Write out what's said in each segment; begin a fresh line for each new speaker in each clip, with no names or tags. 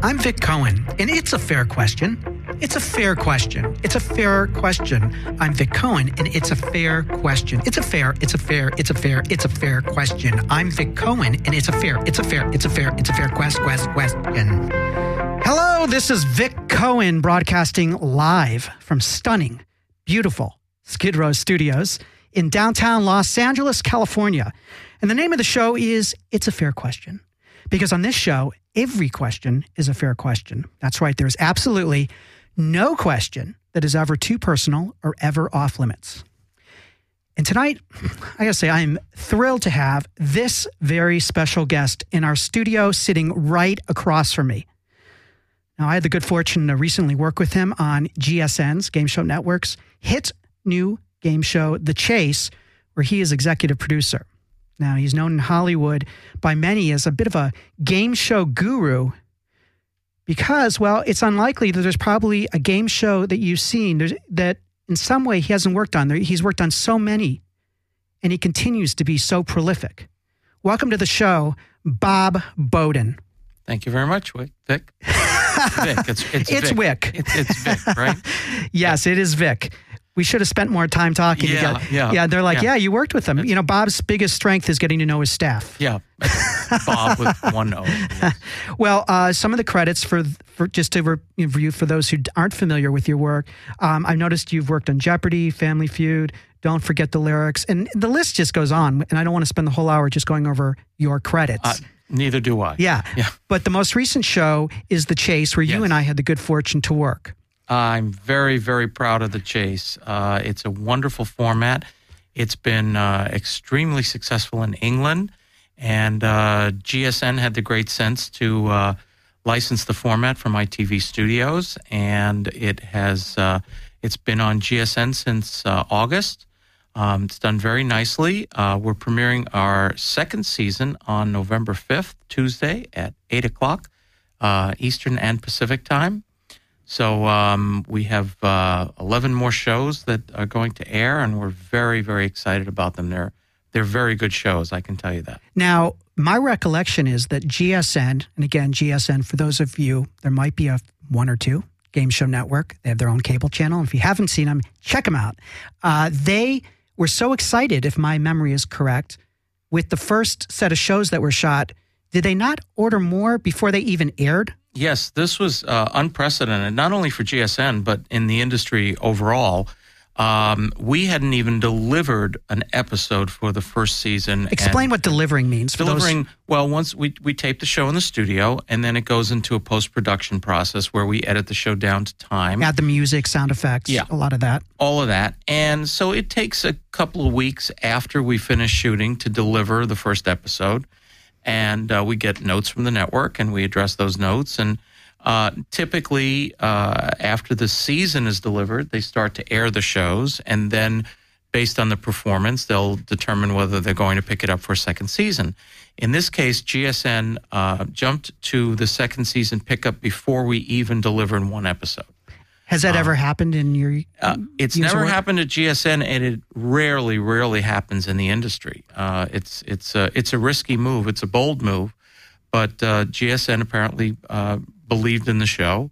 I'm Vic Cohen, and it's a fair question. It's a fair question. It's a fair question. I'm Vic Cohen, and it's a fair question. It's a fair, it's a fair, it's a fair, it's a fair question. I'm Vic Cohen, and it's a fair, it's a fair, it's a fair, it's a fair quest, quest, question. Hello, this is Vic Cohen broadcasting live from stunning, beautiful Skid Row Studios in downtown Los Angeles, California. And the name of the show is It's a Fair Question. Because on this show, every question is a fair question. That's right, there's absolutely no question that is ever too personal or ever off limits. And tonight, I gotta say, I'm thrilled to have this very special guest in our studio sitting right across from me. Now, I had the good fortune to recently work with him on GSN's Game Show Network's hit new game show, The Chase, where he is executive producer. Now, he's known in Hollywood by many as a bit of a game show guru because, well, it's unlikely that there's probably a game show that you've seen that in some way he hasn't worked on. He's worked on so many, and he continues to be so prolific. Welcome to the show, Bob Boden.
Thank you very much, Vic. Vic.
It's, it's, it's Vic. Wick.
It's, it's Vic, right?
yes, it is Vic we should have spent more time talking.
Yeah, yeah,
yeah. They're like, yeah. yeah. you worked with them. you know, Bob's biggest strength is getting to know his staff.
Yeah, Bob with one O. Yes.
well, uh, some of the credits for for just to review for those who aren't familiar with your work. Um, I've noticed you've worked on Jeopardy, Family Feud. Don't forget the lyrics, and the list just goes on. And I don't want to spend the whole hour just going over your credits. Uh,
neither do I.
Yeah. yeah. But the most recent show is The Chase, where yes. you and I had the good fortune to work.
I'm very, very proud of the chase. Uh, it's a wonderful format. It's been uh, extremely successful in England, and uh, GSN had the great sense to uh, license the format from ITV Studios, and it has uh, it's been on GSN since uh, August. Um, it's done very nicely. we're premiering our second season on November 5th, Tuesday at 8 o'clock Eastern and Pacific time. So um, we have uh, 11 more shows that are going to air, and we're very, very excited about them. They're they're very good shows, I can tell you that.
Now, my recollection is that GSN, and again, GSN, for those of you, there might be a one or two game show network. They have their own cable channel. If you haven't seen them, check them out. Uh, they were so excited, if my memory is correct, with the first set of shows that were shot. Did they not order more before they even aired?
Yes, this was uh, unprecedented, not only for GSN, but in the industry overall. Um, we hadn't even delivered an episode for the first season.
Explain what delivering means.
delivering, those... well, once we, we tape the show in the studio, and then it goes into a post production process where we edit the show down to time.
Add the music, sound effects, yeah. a lot of that.
All of that. And so it takes a couple of weeks after we finish shooting to deliver the first episode and uh, we get notes from the network and we address those notes. And uh, typically, uh, after the season is delivered, they start to air the shows, and then based on the performance, they'll determine whether they're going to pick it up for a second season. In this case, GSN uh, jumped to the second season pickup before we even delivered one episode.
Has that uh, ever happened in your?
Uh, it's never work? happened at GSN, and it rarely, rarely happens in the industry. Uh, it's it's a it's a risky move. It's a bold move, but uh, GSN apparently uh, believed in the show,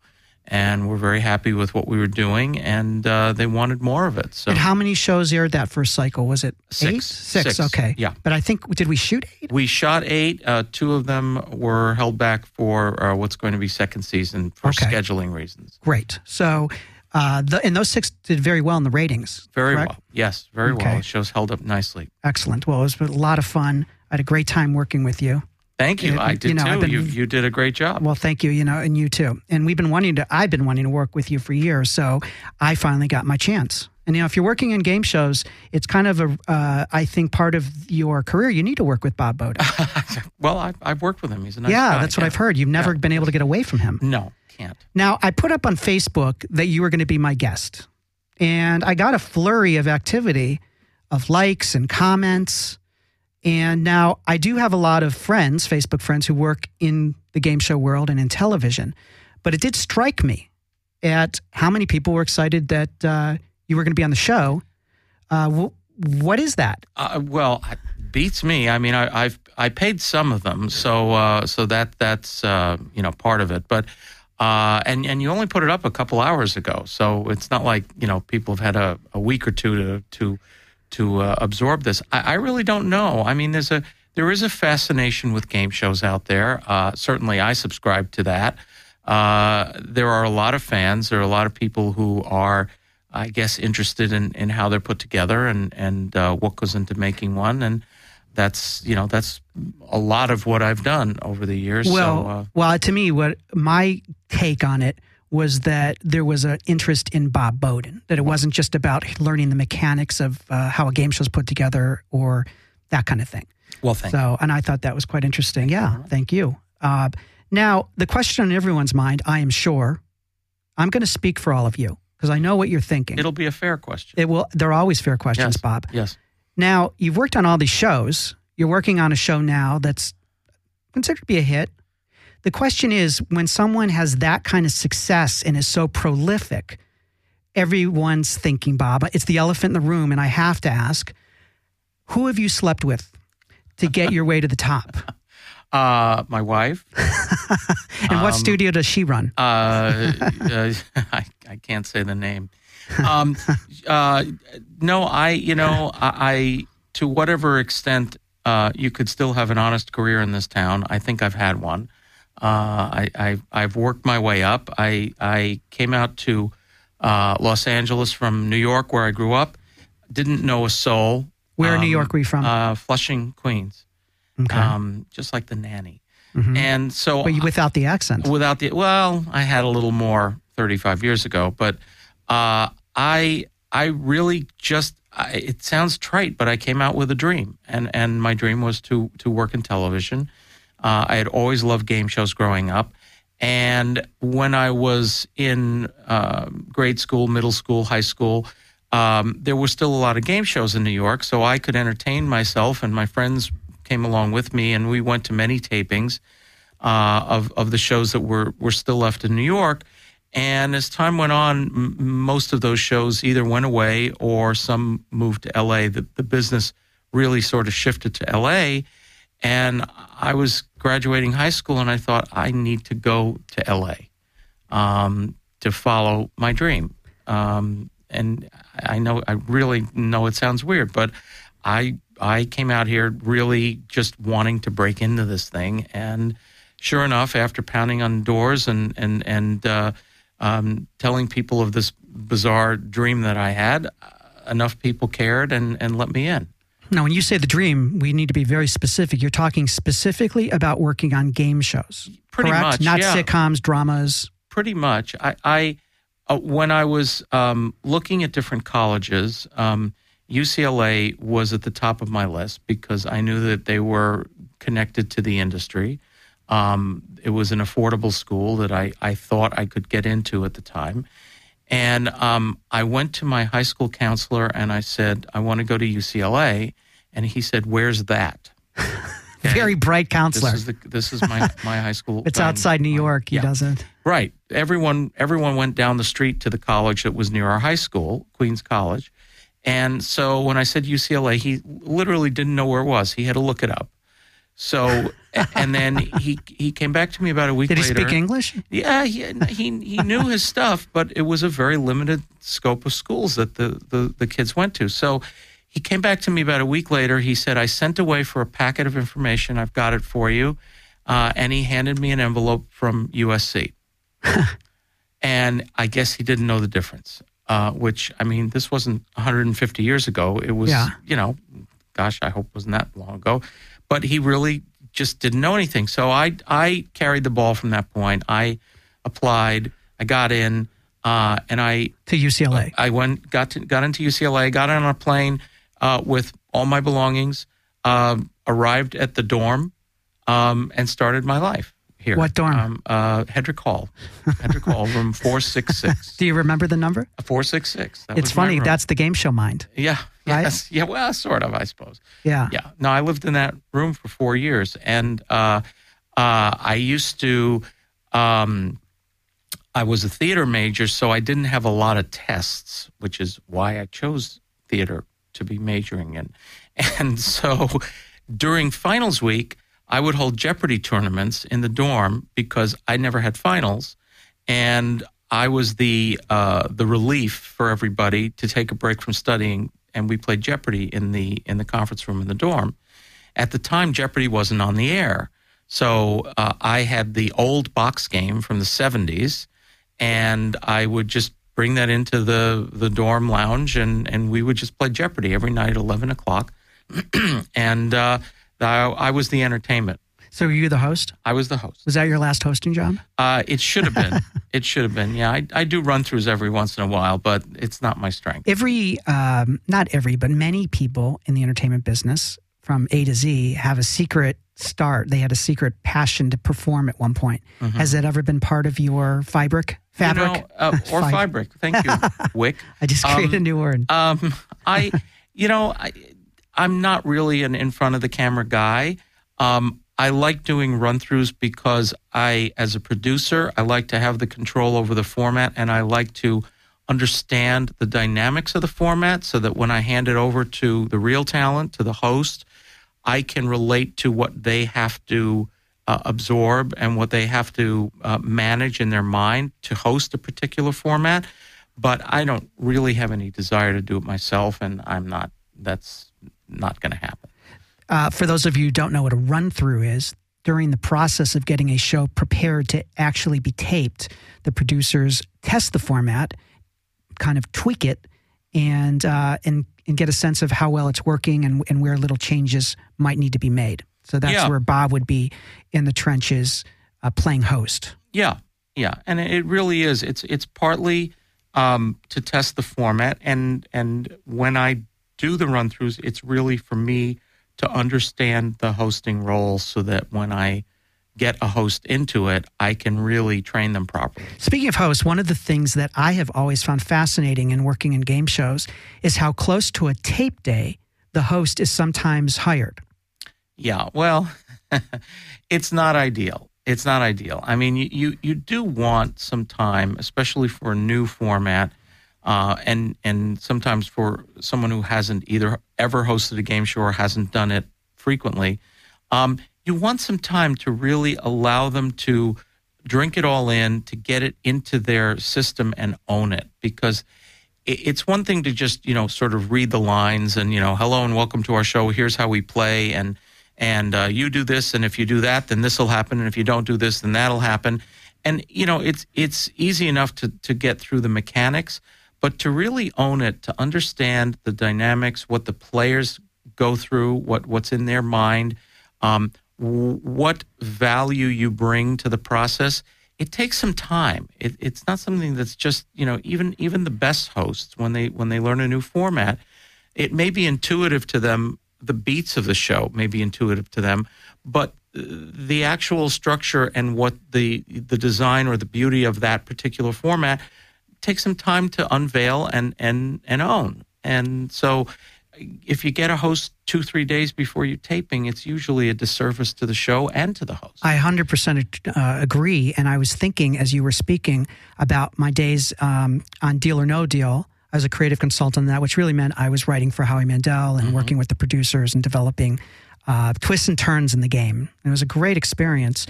and we're very happy with what we were doing, and uh, they wanted more of it. So,
and how many shows aired that first cycle? Was it
six?
Eight?
Six.
Six. Okay.
Yeah.
But I think did we shoot eight?
We shot eight. Uh, two of them were held back for uh, what's going to be second season for okay. scheduling reasons.
Great. So. Uh, the, and those six did very well in the ratings.
Very
correct?
well. Yes, very okay. well. The show's held up nicely.
Excellent. Well, it was a lot of fun. I had a great time working with you.
Thank you. I did you know, too. Been, you, you did a great job.
Well, thank you. You know, and you too. And we've been wanting to. I've been wanting to work with you for years. So I finally got my chance. And you know, if you're working in game shows, it's kind of a. Uh, I think part of your career, you need to work with Bob Boden.
well, I've, I've worked with him. He's a nice
yeah,
guy.
that's what yeah. I've heard. You've never yeah. been able to get away from him.
No, can't.
Now, I put up on Facebook that you were going to be my guest, and I got a flurry of activity, of likes and comments and now I do have a lot of friends, Facebook friends, who work in the game show world and in television. But it did strike me at how many people were excited that uh, you were going to be on the show. Uh, wh- what is that?
Uh, well, beats me. I mean, I, I've I paid some of them, so uh, so that that's uh, you know part of it. But uh, and and you only put it up a couple hours ago, so it's not like you know people have had a, a week or two to to to uh, absorb this. I, I really don't know. I mean, there's a there is a fascination with game shows out there. Uh, certainly, I subscribe to that. Uh, there are a lot of fans. There are a lot of people who are, I guess, interested in, in how they're put together and and uh, what goes into making one. And that's you know that's a lot of what I've done over the years.
Well,
so, uh,
well, to me, what my take on it was that there was an interest in Bob Boden. That it wasn't just about learning the mechanics of uh, how a game show's put together or that kind of thing.
well, thank you.
So, and I thought that was quite interesting. Yeah, thank you. Uh, now, the question on everyone's mind, I am sure, I'm going to speak for all of you because I know what you're thinking.
It'll be a fair question.
it will. They're always fair questions,
Yes.
Bob.
yes.
Now, you've worked on all these shows. You're working on a show now that's considered to be a hit. The question is when someone has that kind of success and is so prolific, everyone's thinking, Bob, it's the elephant in the room. And I have to ask, who have you slept with to get your way to the top?
Uh, my wife.
And what
Um,
studio does she run?
Uh, uh, I, I can't say the name. Um, uh, no, I, you know, I, I to whatever extent uh, you could still have an honest career in this town. I think I've had one. Uh, I, I, I've worked my way up. I, I came out to uh, Los Angeles from New York, where I grew up. Didn't know a soul.
Where in New
Um,
York were you from?
Uh, Flushing, Queens.
okay.
Um, just like the nanny.
Mhm.
And so
but you, without the accent.
without the well i had a little more 35 years ago but uh, i i really just I, it sounds trite but i came out with a dream and and my dream was to to work in television uh, i had always loved game shows growing up and when i was in uh, grade school middle school high school um, there were still a lot of game shows in new york so i could entertain myself and my friends came along with me and we went to many tapings uh, of of the shows that were were still left in New York. And as time went on, m- most of those shows either went away or some moved to LA. The, the business really sort of shifted to LA. And I was graduating high school and I thought, I need to go to LA um, to follow my dream. Um, and I know, I really know it sounds weird, but I I came out here really just wanting to break into this thing, and sure enough, after pounding on doors and and and uh, um, telling people of this bizarre dream that I had, uh, enough people cared and and let me in.
Now, when you say the dream, we need to be very specific. You're talking specifically about working on game shows,
Pretty
correct?
much,
Not
yeah.
sitcoms, dramas.
pretty much. I, I uh, when I was um, looking at different colleges, um, UCLA was at the top of my list because I knew that they were connected to the industry. Um, it was an affordable school that I, I thought I could get into at the time. And um, I went to my high school counselor and I said, I want to go to UCLA. And he said, Where's that? Okay.
Very bright counselor.
This is the this is my my high school.
it's
um,
outside New York. He
yeah.
doesn't.
Right. Everyone everyone went down the street to the college that was near our high school, Queens College. And so when I said UCLA, he literally didn't know where it was. He had to look it up. So and then he he came back to me about a week later.
Did he
later.
speak English?
Yeah, he, he he knew his stuff, but it was a very limited scope of schools that the, the, the kids went to. So he came back to me about a week later. He said, I sent away for a packet of information. I've got it for you. Uh, and he handed me an envelope from USC. and I guess he didn't know the difference, uh, which, I mean, this wasn't 150 years ago. It was,
Yeah.
you know, gosh, I hope it wasn't that long ago. But he really just didn't know anything. So I, I carried the ball from that point. I applied, I got in, uh, and I
To UCLA.
I went got to, got into UCLA, got on a plane uh, with all my belongings, um, arrived at the dorm, um, and started my life here.
What dorm?
Um, uh, Hedrick Hall, Hedrick Hall, room four six six.
Do you remember the number?
Four six six.
It's funny. That's the game show mind.
yeah,
Right?
yes, yeah. Well, sort of, I suppose.
Yeah.
Yeah. No, I lived in that room for four years, and uh, uh, I used to. Um, I was a theater major, so I didn't have a lot of tests, which is why I chose theater to be majoring in. And so During finals week, I would hold Jeopardy tournaments in the dorm because I never had finals, and I was the uh, the relief for everybody to take a break from studying, and we played Jeopardy in the in the conference room in the dorm. At the time, Jeopardy wasn't on the air, so uh, I had the old box game from the '70s, and I would just bring that into the the dorm lounge, and and we would just play Jeopardy every night at eleven o'clock, and uh, I, I was the entertainment.
So were you the host?
I was the host.
Was that your last hosting job?
Uh, it should have been. it should have been. Yeah, I, I do run throughs every once in a while, but it's not my strength.
Every, um, not every, but many people in the entertainment business from A to Z have a secret start. They had a secret passion to perform at one point.
Mm-hmm.
Has that ever been part of your fabric? Fabric?
You know, uh, or fabric. Thank you, Wick.
I just created a
Um,
new word.
Um, I, you know, I, I'm not really an in front of the camera guy. Um, I like doing run throughs because I, as a producer, I like to have the control over the format and I like to understand the dynamics of the format so that when I hand it over to the real talent, to the host, I can relate to what they have to uh, absorb and what they have to uh, manage in their mind to host a particular format. But I don't really have any desire to do it myself, and I'm not. That's not going to happen.
Uh, for those of you who don't know what a run through is, during the process of getting a show prepared to actually be taped, the producers test the format, kind of tweak it, and uh, and and get a sense of how well it's working and, and where little changes might need to be made. So that's
Yeah.
where Bob would be in the trenches uh, playing host.
Yeah, yeah, and it really is. It's it's partly um, to test the format, and and when I do the run throughs, it's really for me to understand the hosting role, so that when I get a host into it, I can really train them properly.
Speaking of hosts, one of the things that I have always found fascinating in working in game shows is how close to a tape day the host is sometimes hired.
Yeah, well, it's not ideal. It's not ideal. I mean, you, you, you do want some time, especially for a new format, uh, and and sometimes for someone who hasn't either ever hosted a game show or hasn't done it frequently. Um, you want some time to really allow them to drink it all in, to get it into their system and own it, because it's one thing to just you know sort of read the lines and you know hello and welcome to our show here's how we play and and uh, you do this and if you do that then this will happen and if you don't do this then that'll happen and you know it's it's easy enough to to get through the mechanics but to really own it to understand the dynamics what the players go through what what's in their mind um, what value you bring to the process it takes some time. It, it's not something that's just you know even even the best hosts when they when they learn a new format it may be intuitive to them the beats of the show may be intuitive to them but uh, the actual structure and what the the design or the beauty of that particular format takes some time to unveil and and and own. And so if you get a host two three days before you taping it's usually a disservice to the show and to the host.
I 100% uh, agree. And I was thinking as you were speaking about my days um, on Deal or No Deal as a creative consultant, on that which really meant I was writing for Howie Mandel and working with the producers and developing uh, twists and turns in the game. It was a great experience.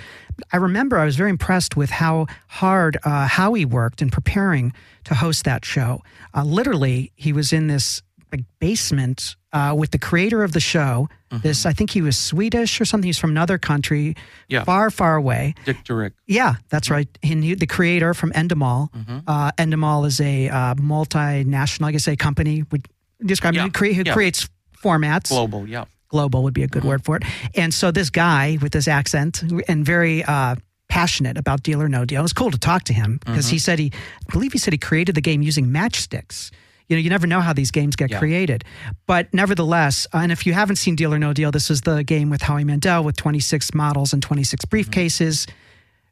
I remember I was very impressed with how hard uh, Howie worked in preparing to host that show. Uh, literally, he was in this like basement uh, with the creator of the show. This, I think he was Swedish or something. He's from another country,
Yeah.
far, far away.
Dick de Rijk
Yeah, that's right. And he, the creator from Endemol. Uh, Endemol is a uh, multinational, I guess, a company would describe
Yeah,
it, who
yeah.
creates formats.
global yeah
Global would be a good word for it. And so this guy with this accent and very uh, passionate about Deal or No Deal. It was cool to talk to him because he said he, I believe he said he created the game using matchsticks. You know, you never know how these games get
Yeah.
created. But nevertheless, uh, and if you haven't seen Deal or No Deal, this is the game with Howie Mandel with 26 models and 26 briefcases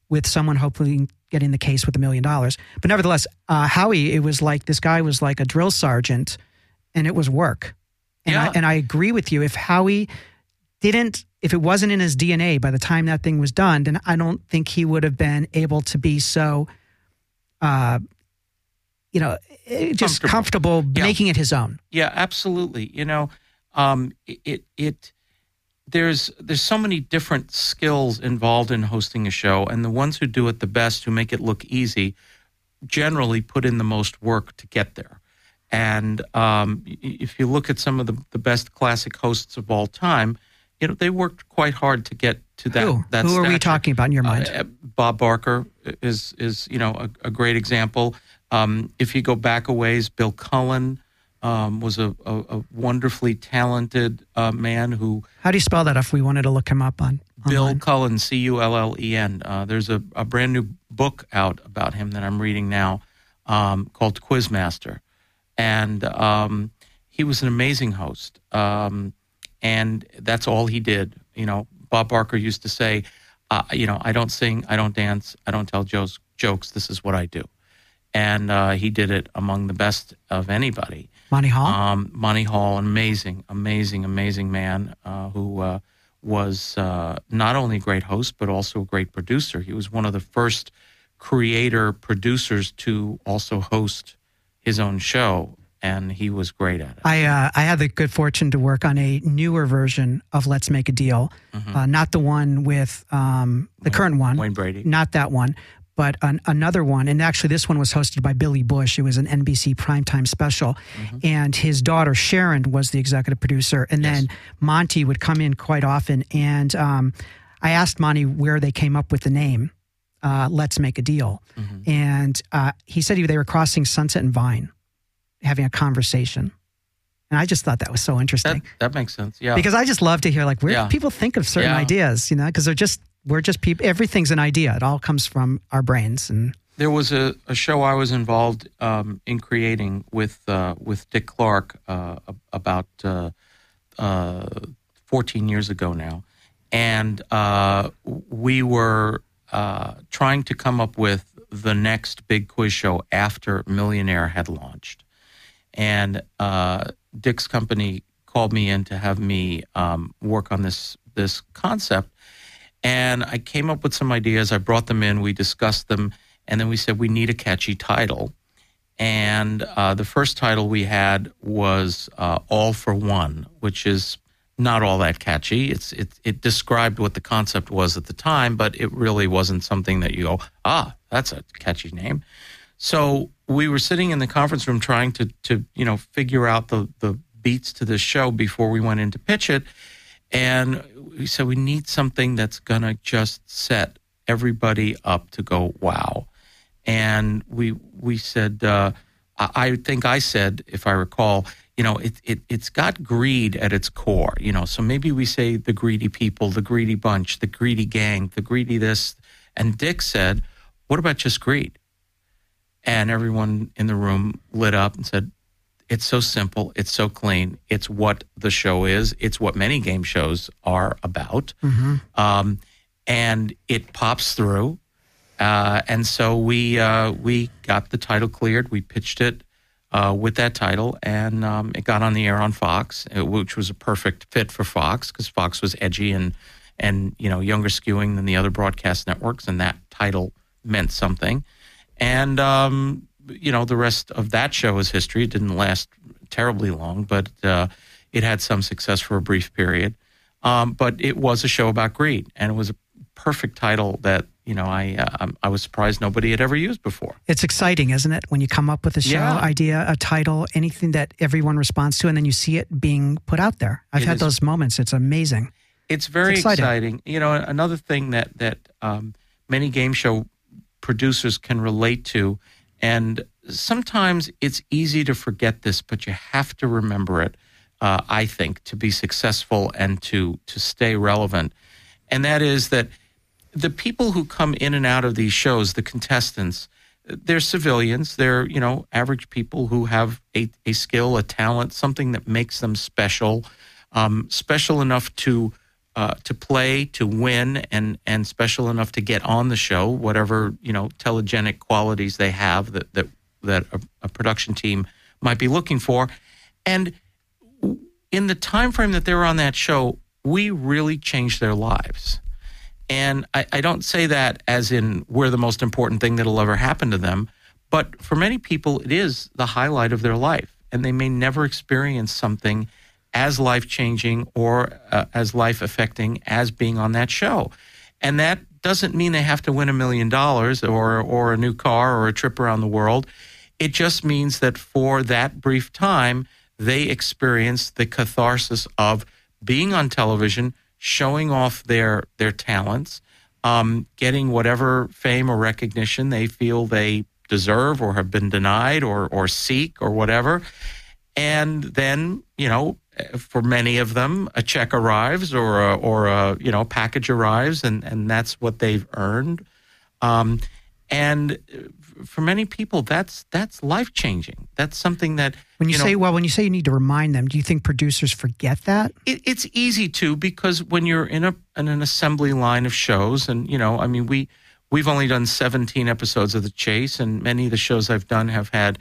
with someone hopefully getting the case with a million dollars. But nevertheless, uh, Howie, it was like this guy was like a drill sergeant and it was work. And, I, and I agree with you. If Howie didn't, if it wasn't in his DNA by the time that thing was done, then I don't think he would have been able to be so, uh, you know, eh, just comfortable,
Yeah.
making it his own.
Yeah, absolutely. You know, um, it it there's there's so many different skills involved in hosting a show, and the ones who do it the best, who make it look easy, generally put in the most work to get there. And um, if you look at some of the, the best classic hosts of all time, you know they worked quite hard to get to that.
Who?
that
Who are we talking about in your mind?
Uh, Bob Barker is is you know a, a great example. Um, if you go back a ways, Bill Cullen um, was a, a, a wonderfully talented uh, man who
How do you spell that if we wanted to look him up on
Bill
online?
Cullen, C U L L E N. Uh, there's a, a brand new book out about him that I'm reading now um, called Quizmaster. And um, he was an amazing host. Um, and that's all he did. You know, Bob Barker used to say, uh, you know, I don't sing, I don't dance, I don't tell jokes. jokes. This is what I do. And uh, he did it among the best of anybody.
Monty Hall?
Um, Monty Hall, an amazing, amazing, amazing man uh, who uh, was uh, not only a great host but also a great producer. He was one of the first creator producers to also host his own show, and he was great at it.
I uh, I had the good fortune to work on a newer version of Let's Make a Deal, uh, not the one with um, the current one,
Mm-hmm. Wayne Brady.
not that one, but an, another one. And actually, this one was hosted by Billy Bush. It was an NBC primetime special,
Mm-hmm.
and his daughter Sharon was the executive producer. And then Monty would come in quite often, and um, I asked Monty where they came up with the name. Uh, Let's make a deal,
Mm-hmm.
and uh, he said he, they were crossing Sunset and Vine, having a conversation, and I just thought that was so interesting
That, that makes sense. Yeah.
because I just love to hear like where
Yeah.
people think of certain
Yeah.
ideas, you know, because they're just we're just people. Everything's an idea. It all comes from our brains, and
there was a, a show I was involved um, in creating with uh, with Dick Clark uh, about uh, uh, 14 years ago now, and uh, we were uh, trying to come up with the next big quiz show after Millionaire had launched, and uh, Dick's company called me in to have me um, work on this this concept. And I came up with some ideas. I brought them in. We discussed them, and then we said we need a catchy title. And uh, the first title we had was uh, "All for One," which is not all that catchy. It's it it described what the concept was at the time, but it really wasn't something that you go, ah, that's a catchy name. So we were sitting in the conference room trying to to you know figure out the the beats to the show before we went in to pitch it, and we said we need something that's gonna just set everybody up to go wow, and we we said uh, I think I said if I recall. You know, it, it, it's got greed at its core, you know. So maybe we say the greedy people, the greedy bunch, the greedy gang, the greedy this. And Dick said, What about just greed? And everyone in the room lit up and said, It's so simple. It's so clean. It's what the show is. It's what many game shows are about. Um, and it pops through. Uh, and so we uh, we got the title cleared. We pitched it uh, with that title, and um, it got on the air on Fox, uh, which was a perfect fit for Fox because Fox was edgy and and you know younger skewing than the other broadcast networks, and that title meant something. And um, you know the rest of that show is history. It didn't last terribly long, but uh, it had some success for a brief period. Um, but it was a show about greed, and it was a perfect title that you know I uh, I was surprised nobody had ever used before.
it's exciting, isn't it? When you come up with a show
Yeah.
idea, a title, anything that everyone responds to, and then you see it being put out there. I've
It
had
is.
those moments. It's amazing.
It's very
It's exciting.
exciting. You know, another thing that that um, many game show producers can relate to, and sometimes it's easy to forget this, but you have to remember it. Uh, I think to be successful and to to stay relevant, and that is that the people who come in and out of these shows, the contestants, they're civilians. They're you know average people who have a, a skill, a talent, something that makes them special, um, special enough to uh, to play, to win, and and special enough to get on the show. Whatever you know, telegenic qualities they have that that that a, a production team might be looking for, and in the time frame that they were on that show, we really changed their lives. And I, I don't say that as in we're the most important thing that'll ever happen to them, but for many people, it is the highlight of their life. And they may never experience something as life changing or uh, as life affecting as being on that show. And that doesn't mean they have to win a million dollars or or a new car or a trip around the world. It just means that for that brief time, they experience the catharsis of being on television, showing off their their talents, um, getting whatever fame or recognition they feel they deserve or have been denied or or seek or whatever, and then you know for many of them, a check arrives or a, or a you know package arrives, and and that's what they've earned. Um, and for many people, that's that's life changing. That's something that
when you, you know, say well, when you say you need to remind them, do you think producers forget that?
It, it's easy to because when you're in a in an assembly line of shows, and you know, I mean, we we've only done 17 episodes of The Chase, and many of the shows I've done have had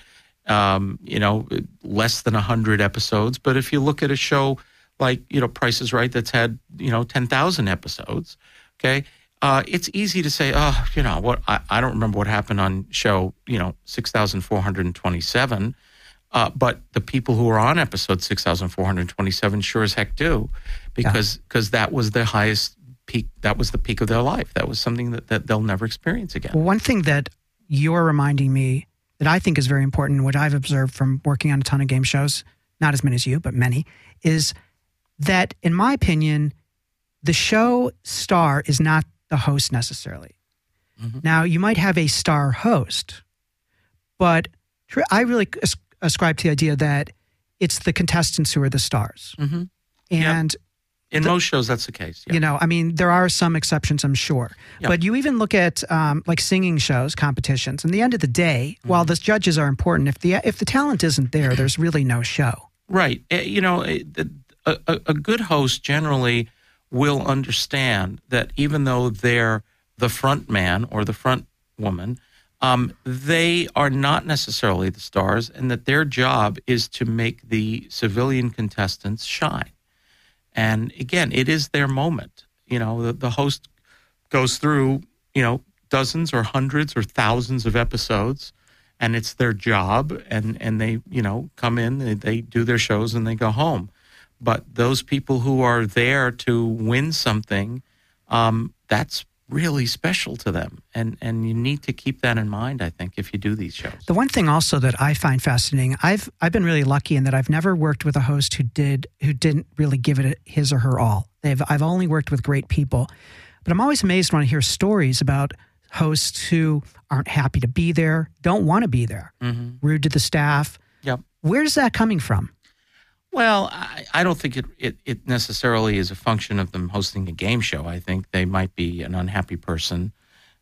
um, you know, less than 100 episodes. But if you look at a show like, you know, Price is Right that's had, you know, 10,000 episodes, okay, uh, it's easy to say, oh, you know, what, I, I don't remember what happened on show, you know, 6,427. Uh, but the people who are on episode 6,427 sure as heck do because because yeah. that was the highest peak. That was the peak of their life. That was something that, that they'll never experience again.
Well, one thing that you're reminding me that I think is very important, what I've observed from working on a ton of game shows, not as many as you, but many, is that in my opinion, the show star is not the host necessarily. Mm-hmm. Now, you might have a star host, but I really ascribe to the idea that it's the contestants who are the stars. Mm-hmm. And
yep. In the, most shows, that's the case.
Yeah. You know, I mean, there are some exceptions, I'm sure. Yep. But you even look at um, like singing shows, competitions. And the end of the day, mm-hmm. while the judges are important, if the if the talent isn't there, there's really no show.
Right. Eh, you know, eh, a, a, a good host generally will understand that even though they're the front man or the front woman, um, they are not necessarily the stars, and that their job is to make the civilian contestants shine. And again, it is their moment. You know, the, the host goes through, you know, dozens or hundreds or thousands of episodes and it's their job and, and they, you know, come in, they, they do their shows and they go home. But those people who are there to win something, um, that's really special to them. And and you need to keep that in mind i think if you do these shows.
The one thing also that i find fascinating i've i've been really lucky in that i've never worked with a host who did who didn't really give it his or her all. They've i've only worked with great people. But i'm always amazed when i hear stories about hosts who aren't happy to be there don't want to be there. Mm-hmm. rude to the staff.
Yep.
Where's that coming from
well, I, I don't think it, it, it, necessarily is a function of them hosting a game show. I think they might be an unhappy person.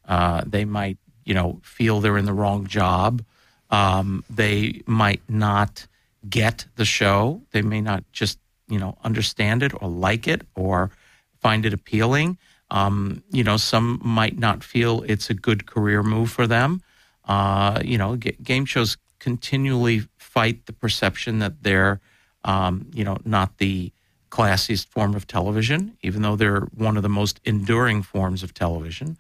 Uh, they might, you know, feel they're in the wrong job. Um, they might not get the show. They may not just, you know, understand it or like it or find it appealing. Um, you know, some might not feel it's a good career move for them. Uh, you know, g- game shows continually fight the perception that they're um, you know, not the classiest form of television, even though they're one of the most enduring forms of television.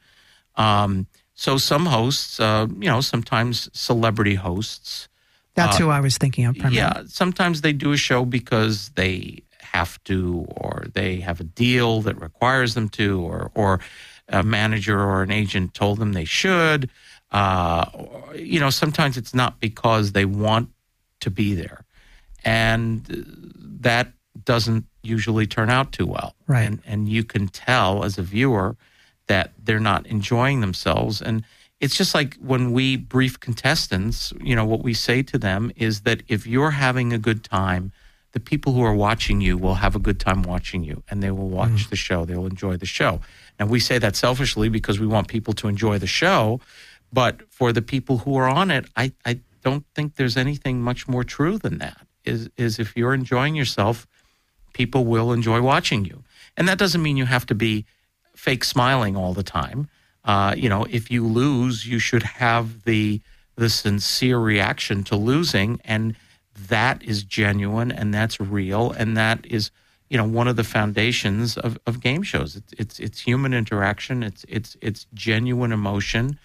Um, so some hosts, uh, you know, sometimes celebrity hosts.
That's uh, who I was thinking of. Primarily.
Yeah, sometimes they do a show because they have to, or they have a deal that requires them to, or or a manager or an agent told them they should. Uh, you know, sometimes it's not because they want to be there and that doesn't usually turn out too well.
Right.
And, and you can tell as a viewer that they're not enjoying themselves. And it's just like when we brief contestants, you know, what we say to them is that if you're having a good time, the people who are watching you will have a good time watching you and they will watch mm. the show. They will enjoy the show. And we say that selfishly because we want people to enjoy the show. But for the people who are on it, I, I don't think there's anything much more true than that is is if you're enjoying yourself, people will enjoy watching you. And that doesn't mean you have to be fake smiling all the time. Uh, you know, if you lose, you should have the the sincere reaction to losing, and that is genuine and that's real, and that is you know one of the foundations of, of game shows. It's, it's it's human interaction. It's it's it's genuine emotion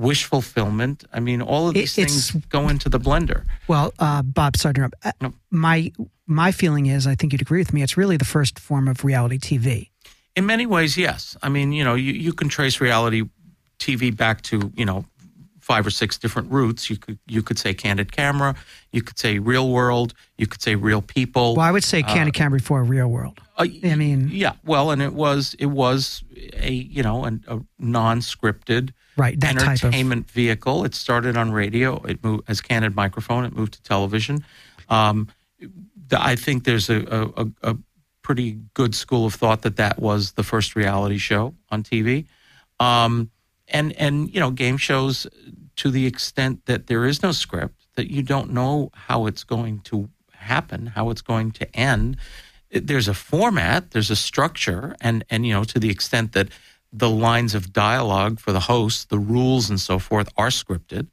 wish fulfillment. I mean, all of these
It-
things go into the blender.
Well, uh, Bob, sorry to interrupt. Uh,
No.
My my feeling is, I think you'd agree with me. It's really the first form of reality TV.
In many ways, yes. I mean, you know, you, you can trace reality TV back to, you know, five or six different routes. You could you could say candid camera, you could say real world, you could say real people.
Well, I would say Candid Camera before Real World.
Uh,
I mean,
yeah, well, and it was it was a you know an, a non-scripted
right, that type of
entertainment vehicle. It started on radio. It moved as candid microphone. It moved to television. Um, the, I think there's a, a, a, a pretty good school of thought that that was the first reality show on TV. Um, and and you know game shows to the extent that there is no script that you don't know how it's going to happen, how it's going to end. There's a format, there's a structure, and and you know to the extent that the lines of dialogue for the host, the rules and so forth are scripted.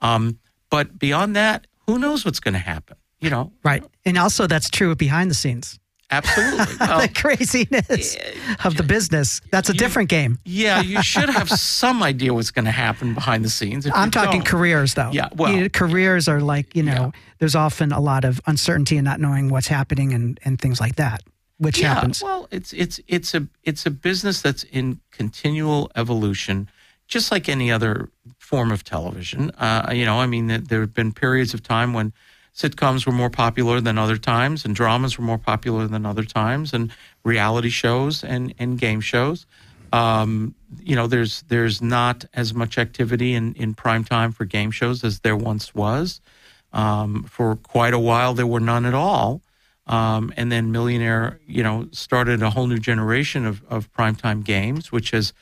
Um, but beyond that, who knows what's going to happen? You know,
right, and also that's true behind the scenes.
Absolutely. Well,
the craziness of the business. That's a different game.
yeah, you should have some idea what's going to happen behind the scenes. If
I'm talking
don't-
careers, though.
Yeah, well-
You know, careers are like you know, there's often a lot of uncertainty and not knowing what's happening and and things like that, which
yeah,
happens.
Well, it's it's it's a it's a business that's in continual evolution, just like any other form of television. Uh, you know, I mean, there have been periods of time when sitcoms were more popular than other times, and dramas were more popular than other times, and reality shows and and game shows. Um, you know, there's there's not as much activity in in prime time for game shows as there once was. Um, for quite a while, there were none at all. Um, and then Millionaire, you know, started a whole new generation of, of primetime games, which has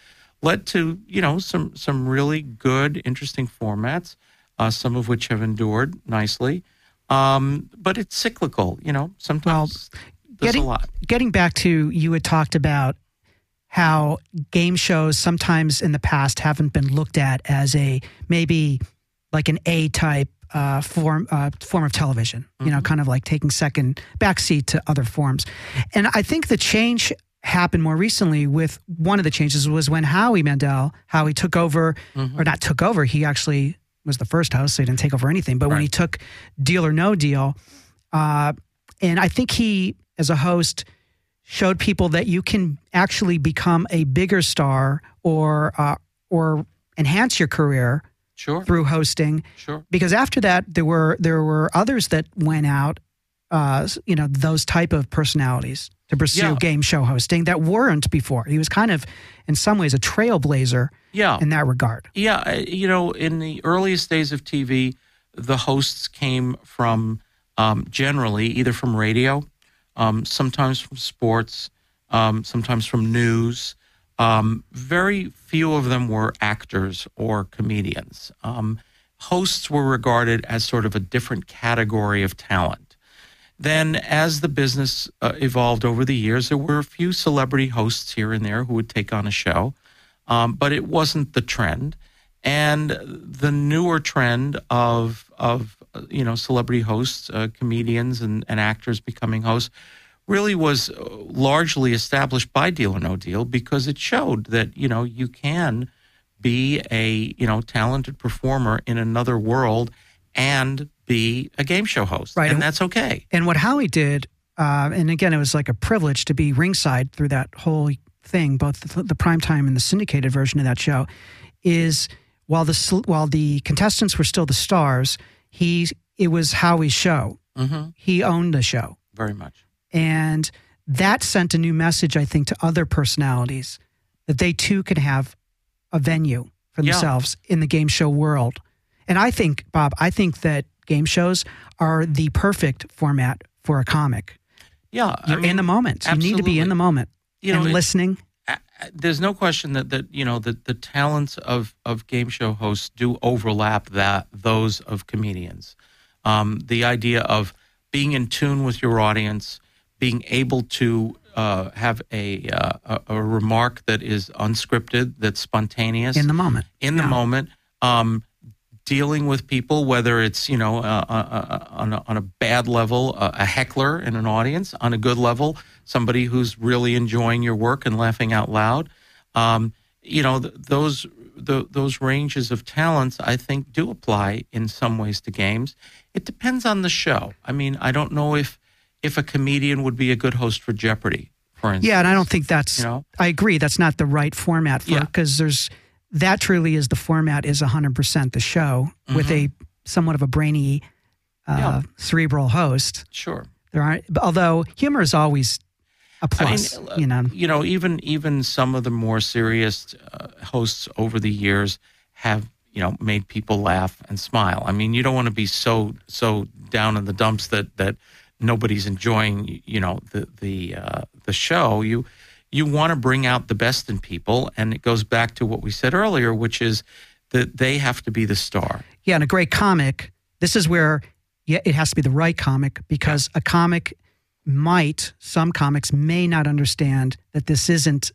led to, you know, some some really good, interesting formats, uh, some of which have endured nicely. Um, but it's cyclical, you know. Sometimes there's
getting
a lot.
getting back to you had talked about how game shows sometimes in the past haven't been looked at as a maybe like an A type uh, form uh, form of television. You know, kind of like taking second backseat to other forms. And I think the change happened more recently with one of the changes was when Howie Mandel, Howie took over or not took over. He actually was the first host, so he didn't take over anything. But when he took Deal or No Deal, uh, and I think he, as a host, showed people that you can actually become a bigger star or uh, or enhance your career
Sure,
through hosting.
sure.
Because after that, there were there were others that went out, uh, you know, those type of personalities to pursue
Yeah.
game show hosting that weren't before. He was kind of, in some ways, a trailblazer
Yeah,
in that regard.
Yeah, you know, in the earliest days of TV, the hosts came from um, generally either from radio, um, sometimes from sports, um, sometimes from news. Um, very few of them were actors or comedians. Um, hosts were regarded as sort of a different category of talent. Then, as the business uh, evolved over the years, there were a few celebrity hosts here and there who would take on a show, um, but it wasn't the trend. And the newer trend of of you know celebrity hosts, uh, comedians, and, and actors becoming hosts really was uh, largely established by Deal or No Deal because it showed that you know you can be a you know talented performer in another world and be a game show host,
Right.
And that's okay.
And what Howie did, uh, and again, it was like a privilege to be ringside through that whole thing, both the, the primetime and the syndicated version of that show, is while the while the contestants were still the stars, he it was Howie's show.
hmm
He owned the show,
Very much.
and that sent a new message, I think, to other personalities that they too can have a venue for
Yeah.
themselves in the game show world. And I think, Bob, I think that game shows are the perfect format for a comic.
Yeah,
You're in
mean,
the moment. You need to be in the moment
You know,
and listening.
there's no question that that you know that the talents of of game show hosts do overlap that those of comedians. Um, the idea of being in tune with your audience, being able to uh, have a, uh, a a remark that is unscripted, that's spontaneous,
In the moment.
in the moment, um, dealing with people, whether it's you know uh, uh, uh, on, a, on a bad level, uh, a heckler in an audience, on a good level, somebody who's really enjoying your work and laughing out loud. Um, you know, th- those the, those ranges of talents, I think, do apply in some ways to games. It depends on the show. I mean, I don't know if if a comedian would be a good host for Jeopardy, for instance.
Yeah, and I don't think that's.
You know?
I agree. That's not the right format for
Yeah.
because there's that truly is the format is 100 percent the show with a somewhat of a brainy, uh,
Mm-hmm. Yeah.
cerebral host.
Sure.
There aren't, although humor is always a plus.
I mean, uh,
you know,
you know, even even some of the more serious uh, hosts over the years have you know made people laugh and smile. I mean, you don't want to be so so down in the dumps that that nobody's enjoying you know the the uh, the show. You you want to bring out the best in people, and it goes back to what we said earlier, which is that they have to be the star.
yeah, and a great comic. This is where yeah, it has to be the right comic because a comic might some comics may not understand that this isn't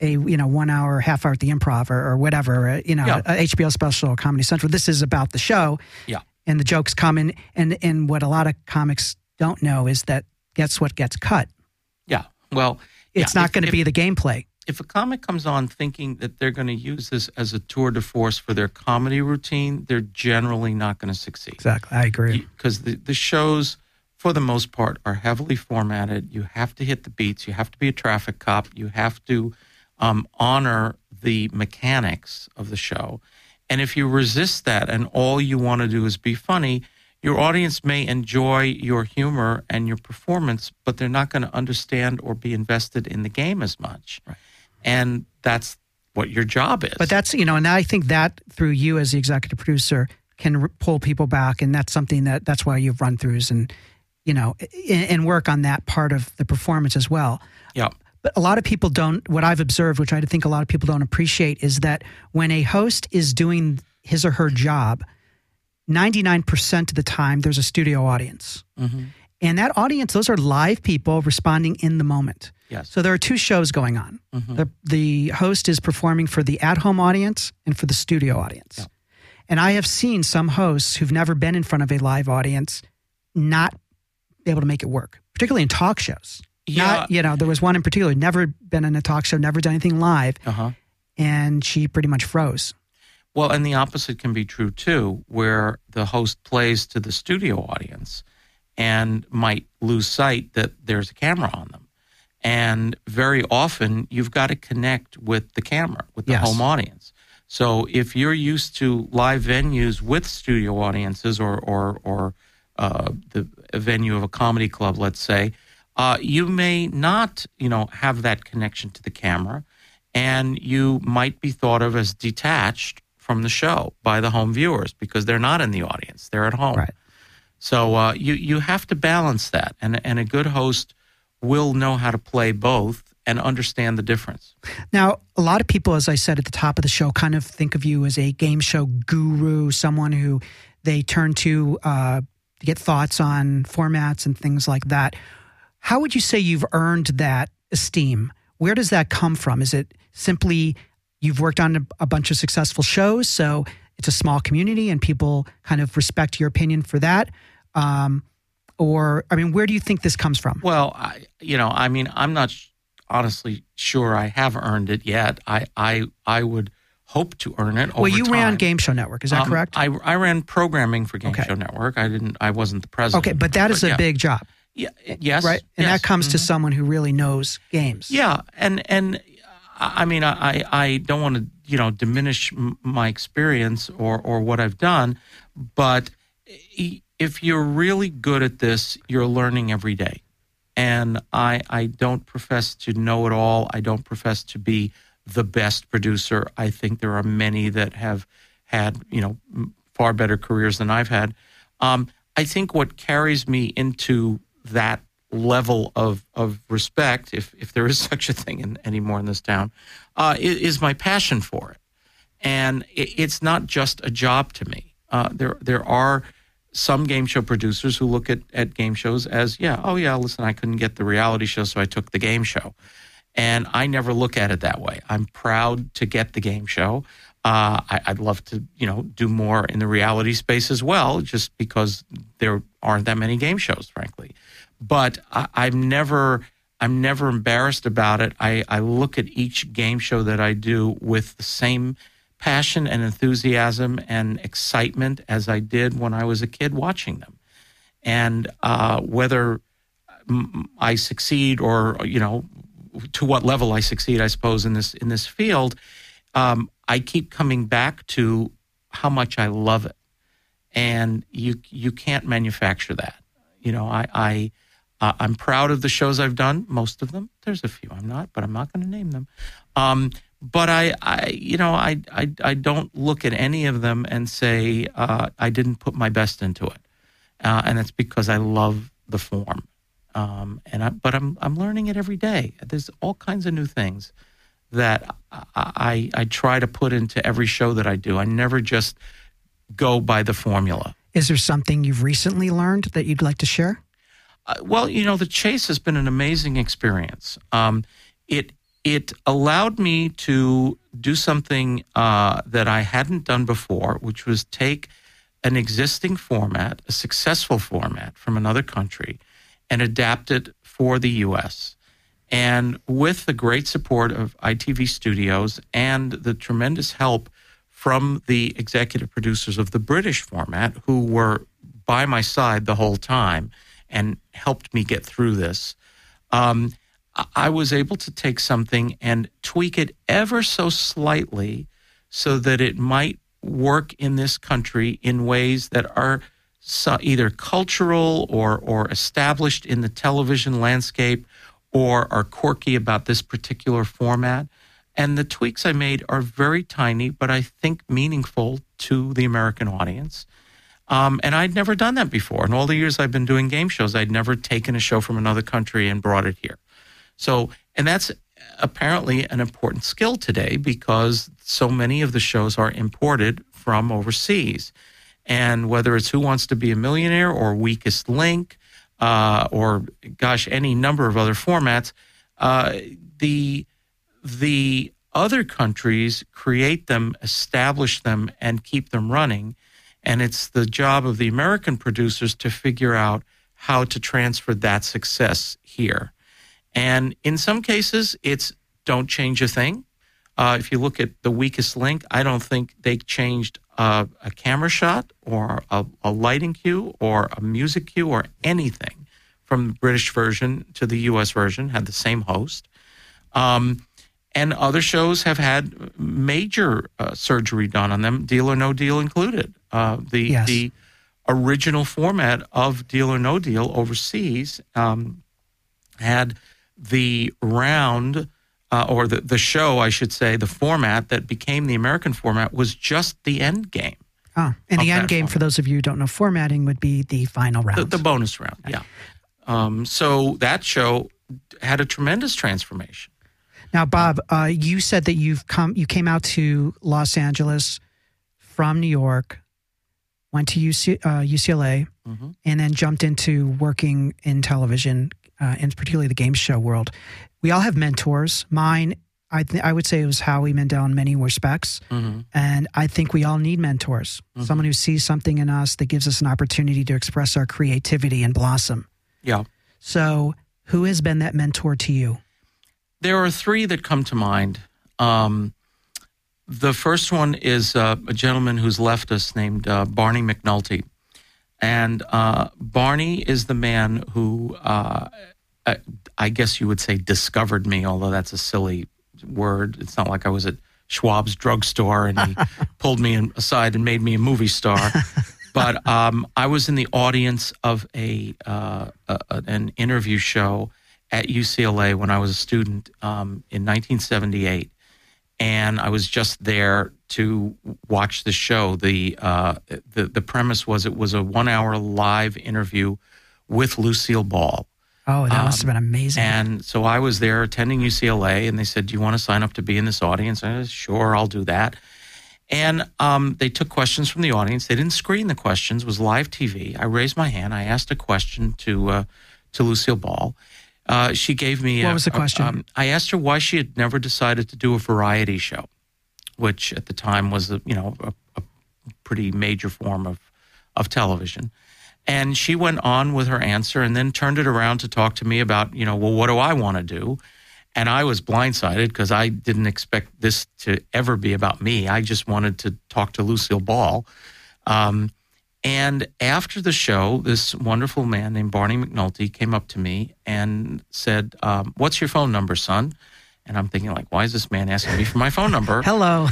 a you know one hour half hour at the improv or, or whatever uh, you know
Yeah.
a HBO special or Comedy Central. This is about the show.
Yeah.
and the jokes come in and and what a lot of comics don't know is that guess what gets cut.
Yeah. Well,
It's
yeah,
not going to be the gameplay.
if a comic comes on thinking that they're going to use this as a tour de force for their comedy routine, they're generally not going to succeed.
Exactly, I agree.
Because the, the shows, for the most part, are heavily formatted. You have to hit the beats. You have to be a traffic cop. You have to um, honor the mechanics of the show. And if you resist that and all you want to do is be funny, your audience may enjoy your humor and your performance, but they're not going to understand or be invested in the game as much. And that's what your job is.
But that's you know, and I think that through you as the executive producer can r- pull people back, and that's something that that's why you've run throughs and you know and work on that part of the performance as well.
yeah.
But a lot of people don't. What I've observed, which I think a lot of people don't appreciate, is that when a host is doing his or her job, ninety nine percent of the time there's a studio audience,
Mm-hmm.
and that audience, those are live people responding in the moment.
Yes.
So there are two shows going on.
Mhm.
The, the host is performing for the at home audience and for the studio audience.
Yeah.
And I have seen some hosts who've never been in front of a live audience not be able to make it work, particularly in talk shows.
Yeah.
Not, you know, there was one in particular, never been in a talk show, never done anything live,
Uh huh.
and she pretty much froze.
Well, and the opposite can be true too, where the host plays to the studio audience and might lose sight that there's a camera on them. And very often you've got to connect with the camera, with the
Yes.
home audience. So if you're used to live venues with studio audiences or, or, or uh, the venue of a comedy club, let's say, uh, you may not, you know, have that connection to the camera, and you might be thought of as detached from the show by the home viewers because they're not in the audience; they're at home.
Right.
So uh, you you have to balance that, and and a good host will know how to play both and understand the difference.
Now, a lot of people, as I said at the top of the show, kind of think of you as a game show guru, someone who they turn to uh, to get thoughts on formats and things like that. How would you say you've earned that esteem? Where does that come from? Is it simply you've worked on a, a bunch of successful shows, so it's a small community and people kind of respect your opinion for that? Um, or, I mean, where do you think this comes from?
Well, I, you know, I mean, I'm not sh- honestly sure I have earned it yet. I I I would hope to earn it.
well, you ran. Game Show Network, is that
Um,
correct?
I, I ran programming for Game
Okay.
Show Network. I didn't. I wasn't the president.
okay, but that is a
yeah.
big job.
Yeah, yes.
right? And
yes,
that comes to
mhm.
someone who really knows games.
Yeah, and and I mean, I I don't want to you know diminish my experience or or what I've done, but if you're really good at this, you're learning every day. And I I don't profess to know it all. I don't profess to be the best producer. I think there are many that have had you know far better careers than I've had. Um, I think what carries me into that level of of respect, if if there is such a thing in, anymore in this town, uh, is, my passion for it, and it, it's not just a job to me. Uh, there there are some game show producers who look at, at game shows as yeah oh yeah listen I couldn't get the reality show so I took the game show, and I never look at it that way. I'm proud to get the game show. Uh, I, I'd love to, you know, do more in the reality space as well, just because there aren't that many game shows, frankly. But I, I'm never, I'm never embarrassed about it. I, I look at each game show that I do with the same passion and enthusiasm and excitement as I did when I was a kid watching them. And uh, whether I succeed or you know to what level I succeed, I suppose in this in this field, um, I keep coming back to how much I love it, and you you can't manufacture that. You know, I I uh, I'm proud of the shows I've done, most of them. There's a few I'm not, but I'm not going to name them. Um, but I, I, you know, I, I, I don't look at any of them and say uh, I didn't put my best into it, uh, and that's because I love the form. Um, and I, but I'm I'm learning it every day. There's all kinds of new things that I, I, I try to put into every show that I do. I never just go by the formula.
Is there something you've recently learned that you'd like to share?
Uh, well, you know, the chase has been an amazing experience. Um, it it allowed me to do something uh, that I hadn't done before, which was take an existing format, a successful format from another country, and adapt it for the U.S. And with the great support of ITV Studios and the tremendous help from the executive producers of the British format, who were by my side the whole time and helped me get through this, um, I was able to take something and tweak it ever so slightly so that it might work in this country in ways that are either cultural or or established in the television landscape or are quirky about this particular format. And the tweaks I made are very tiny, but I think meaningful to the American audience. Um, and I'd never done that before. In all the years I've been doing game shows, I'd never taken a show from another country and brought it here. So, and that's apparently an important skill today because so many of the shows are imported from overseas. And whether it's Who Wants to Be a Millionaire or Weakest Link, uh, or gosh, any number of other formats, uh, the the other countries create them, establish them, and keep them running. And it's the job of the American producers to figure out how to transfer that success here. And in some cases, it's don't change a thing. Uh, if you look at the weakest link, I don't think they changed uh, a camera shot or a, a, lighting cue or a music cue or anything from the British version to the US version, had the same host. Um, and other shows have had major uh, surgery done on them, Deal or No Deal included. Uh, the, yes. the original format of Deal or No Deal overseas um, had the round uh, or the, the show, I should say, the format that became the American format was just the end game.
Oh, and the end game, format. for those of you who don't know formatting, would be the final round.
The, the bonus round, yeah. Um, so that show had a tremendous transformation.
Now, Bob, uh, you said that you've come, you came out to Los Angeles from New York, went to UC, uh, UCLA, mm-hmm. and then jumped into working in television, uh, and particularly the game show world. We all have mentors. Mine, I th- I would say it was Howie Mandel in many respects, mm-hmm. and I think we all need mentors. Mm-hmm. Someone who sees something in us that gives us an opportunity to express our creativity and blossom.
Yeah.
So, who has been that mentor to you?
There are three that come to mind. Um, the first one is uh, a gentleman who's left us named uh, Barney McNulty. And uh, Barney is the man who, uh, I guess you would say, discovered me, although that's a silly word. It's not like I was at Schwab's drugstore and he pulled me aside and made me a movie star. but um, I was in the audience of a, uh, a, an interview show at UCLA when I was a student um, in 1978, and I was just there to watch the show. The, uh, the the premise was it was a one hour live interview with Lucille Ball.
Oh, that um, must have been amazing.
And so I was there attending UCLA, and they said, "Do you want to sign up to be in this audience?" I said, "Sure, I'll do that." And um, they took questions from the audience. They didn't screen the questions; it was live TV. I raised my hand. I asked a question to uh, to Lucille Ball. Uh, she gave me.
What
a,
was the question? A, um,
I asked her why she had never decided to do a variety show which at the time was a, you know a, a pretty major form of of television. And she went on with her answer and then turned it around to talk to me about, you know, well, what do I want to do? And I was blindsided because I didn't expect this to ever be about me. I just wanted to talk to Lucille Ball. Um, and after the show, this wonderful man named Barney McNulty came up to me and said, um, What's your phone number, son? And I'm thinking, like, why is this man asking me for my phone number?
Hello.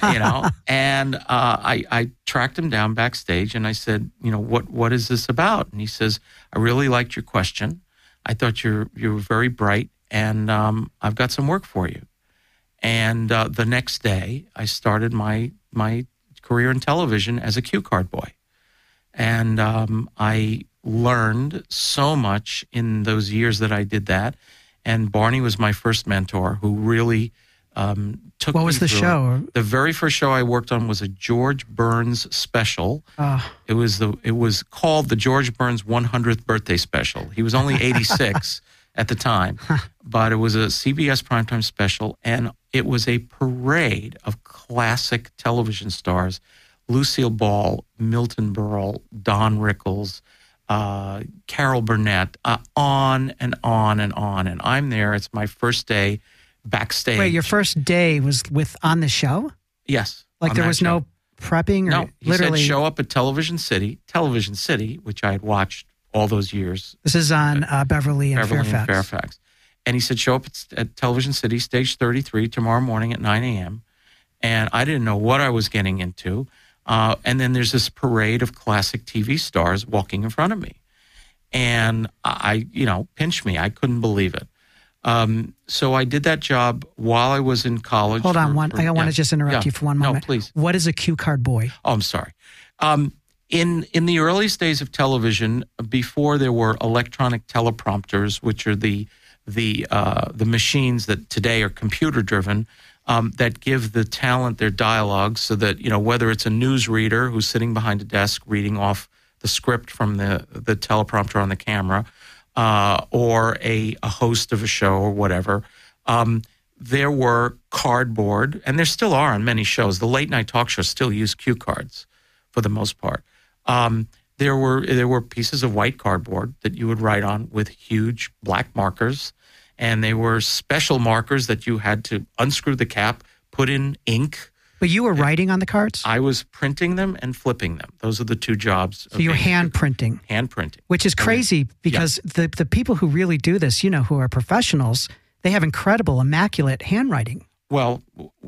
you know, and uh, I, I tracked him down backstage and I said, you know, what what is this about? And he says, I really liked your question. I thought you're you were very bright, and um, I've got some work for you. And uh, the next day, I started my my career in television as a cue card boy, and um, I learned so much in those years that I did that. And Barney was my first mentor, who really um, took.
What was the show?
It. The very first show I worked on was a George Burns special.
Uh,
it was the it was called the George Burns 100th birthday special. He was only 86 at the time, but it was a CBS primetime special, and it was a parade of classic television stars: Lucille Ball, Milton Berle, Don Rickles. Uh, Carol Burnett, uh, on and on and on. And I'm there. It's my first day backstage.
Wait, your first day was with on the show?
Yes.
Like there was
show.
no prepping or
no. He
literally
said show up at Television City, Television City, which I had watched all those years.
This is on uh, Beverly and
Beverly
Fairfax.
And Fairfax. And he said, show up at, at Television City, stage 33, tomorrow morning at 9 a.m. And I didn't know what I was getting into. Uh, and then there's this parade of classic TV stars walking in front of me. And I, you know, pinched me. I couldn't believe it. Um, so I did that job while I was in college.
Hold on,
for-
one.
for-
I want
yeah.
to just interrupt
Yeah.
you for one moment.
No, please.
What is a cue card boy?
Oh, I'm sorry. Um, in in the earliest days of television, before there were electronic teleprompters, which are the the uh, the machines that today are computer driven, um, that give the talent their dialogue, so that you know whether it's a news reader who's sitting behind a desk reading off the script from the the teleprompter on the camera, uh, or a, a host of a show or whatever. Um, there were cardboard, and there still are on many shows. The late night talk shows still use cue cards for the most part. Um, there were there were pieces of white cardboard that you would write on with huge black markers, and they were special markers that you had to unscrew the cap, put in ink.
But you were writing on the cards,
I was printing them and flipping them. Those are the two jobs.
so you were hand printing,
hand printing.
which is crazy because the the people who really do this, you know, who are professionals, they have incredible, immaculate handwriting.
Well,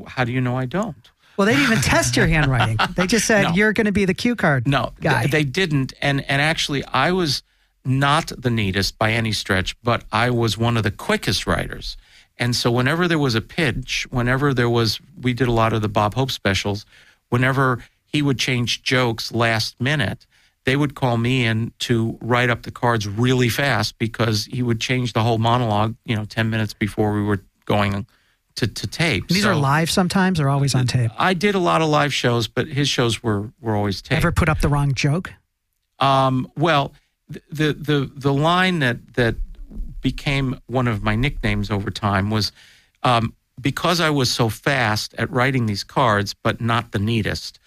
how do you know I don't?
Well, they didn't even test your handwriting. They just said
No.
you're going to be the cue card
No,
guy.
they didn't. And and actually, I was not the neatest by any stretch, but I was one of the quickest writers. And so whenever there was a pitch, whenever there was, we did a lot of the Bob Hope specials. Whenever he would change jokes last minute, they would call me in to write up the cards really fast because he would change the whole monologue, you know, ten minutes before we were going to, to tape.
These
So
are live sometimes or always on tape.
I did a lot of live shows, but his shows were were always taped.
Ever put up the wrong joke?
Um, well, the the the line that that became one of my nicknames over time was um, because I was so fast at writing these cards, but not the neatest.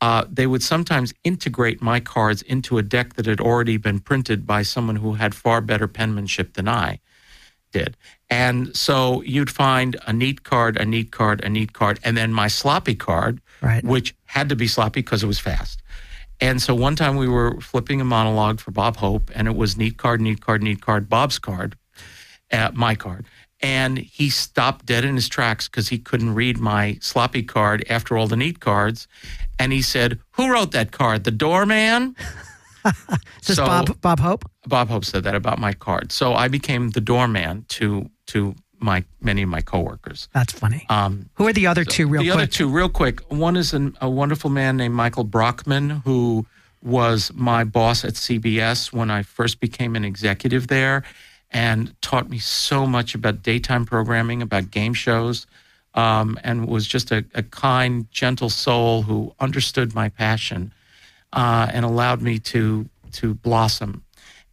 Uh, they would sometimes integrate my cards into a deck that had already been printed by someone who had far better penmanship than I did. And so you'd find a neat card, a neat card, a neat card, and then my sloppy card,
Right.
which had to be sloppy because it was fast. And so one time we were flipping a monologue for Bob Hope, and it was neat card, neat card, neat card, Bob's card, uh, my card. And he stopped dead in his tracks because he couldn't read my sloppy card after all the neat cards. And he said, Who wrote that card? The doorman?
This
So-
Bob Bob Hope?
Bob Hope said that about my card. So I became the doorman to to my many of my coworkers.
That's funny.
Um,
Who are the other two, real
the
quick?
other two, real quick. One is an, a wonderful man named Michael Brockman, who was my boss at CBS when I first became an executive there, and taught me so much about daytime programming, about game shows, um, and was just a, a kind, gentle soul who understood my passion uh, and allowed me to to blossom.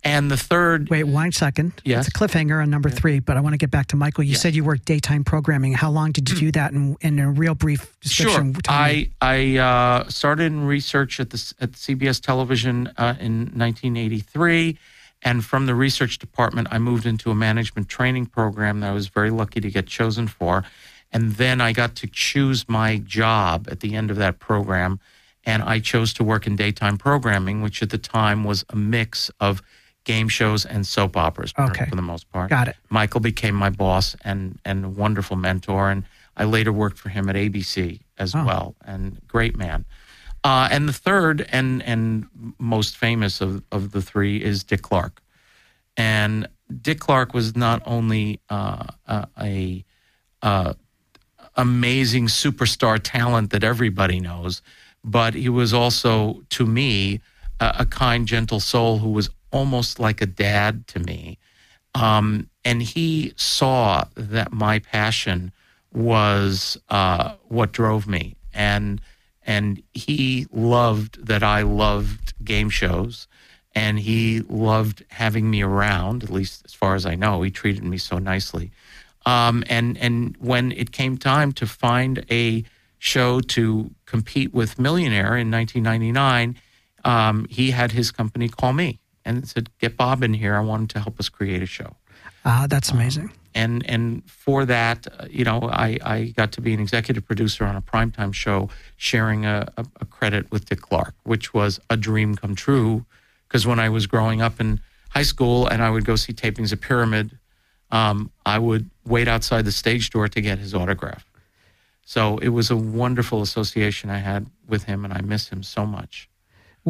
And the third,
Wait one second.
Yes.
It's a cliffhanger on number three, but I want to get back to Michael. You said you worked daytime programming. How long did you do that in, in a real brief
Sure.
description? Me.
I I uh, started in research at the at CBS Television uh, in 1983, And from the research department, I moved into a management training program that I was very lucky to get chosen for. And then I got to choose my job at the end of that program. And I chose to work in daytime programming, which at the time was a mix of game shows and soap operas for,
Okay.
for the most part.
Got it.
Michael became my boss and, and wonderful mentor. And I later worked for him at ABC as
Oh.
well. And great man. Uh, and the third and, and most famous of, of the three is Dick Clark. And Dick Clark was not only uh, a, a amazing superstar talent that everybody knows, but he was also, to me, a, a kind, gentle soul who was almost like a dad to me. Um, and he saw that my passion was uh, what drove me, and and he loved that I loved game shows, and he loved having me around. At least as far as I know, he treated me so nicely. Um, and and when it came time to find a show to compete with Millionaire in 1999, um, he had his company call me and said, "Get Bob in here. I want him to help us create a show."
Ah, that's amazing.
and and for that, uh, you know, I, I got to be an executive producer on a primetime show, sharing a, a, a credit with Dick Clark, which was a dream come true. Because when I was growing up in high school and I would go see tapings of Pyramid, um, I would wait outside the stage door to get his autograph. So it was a wonderful association I had with him, and I miss him so much.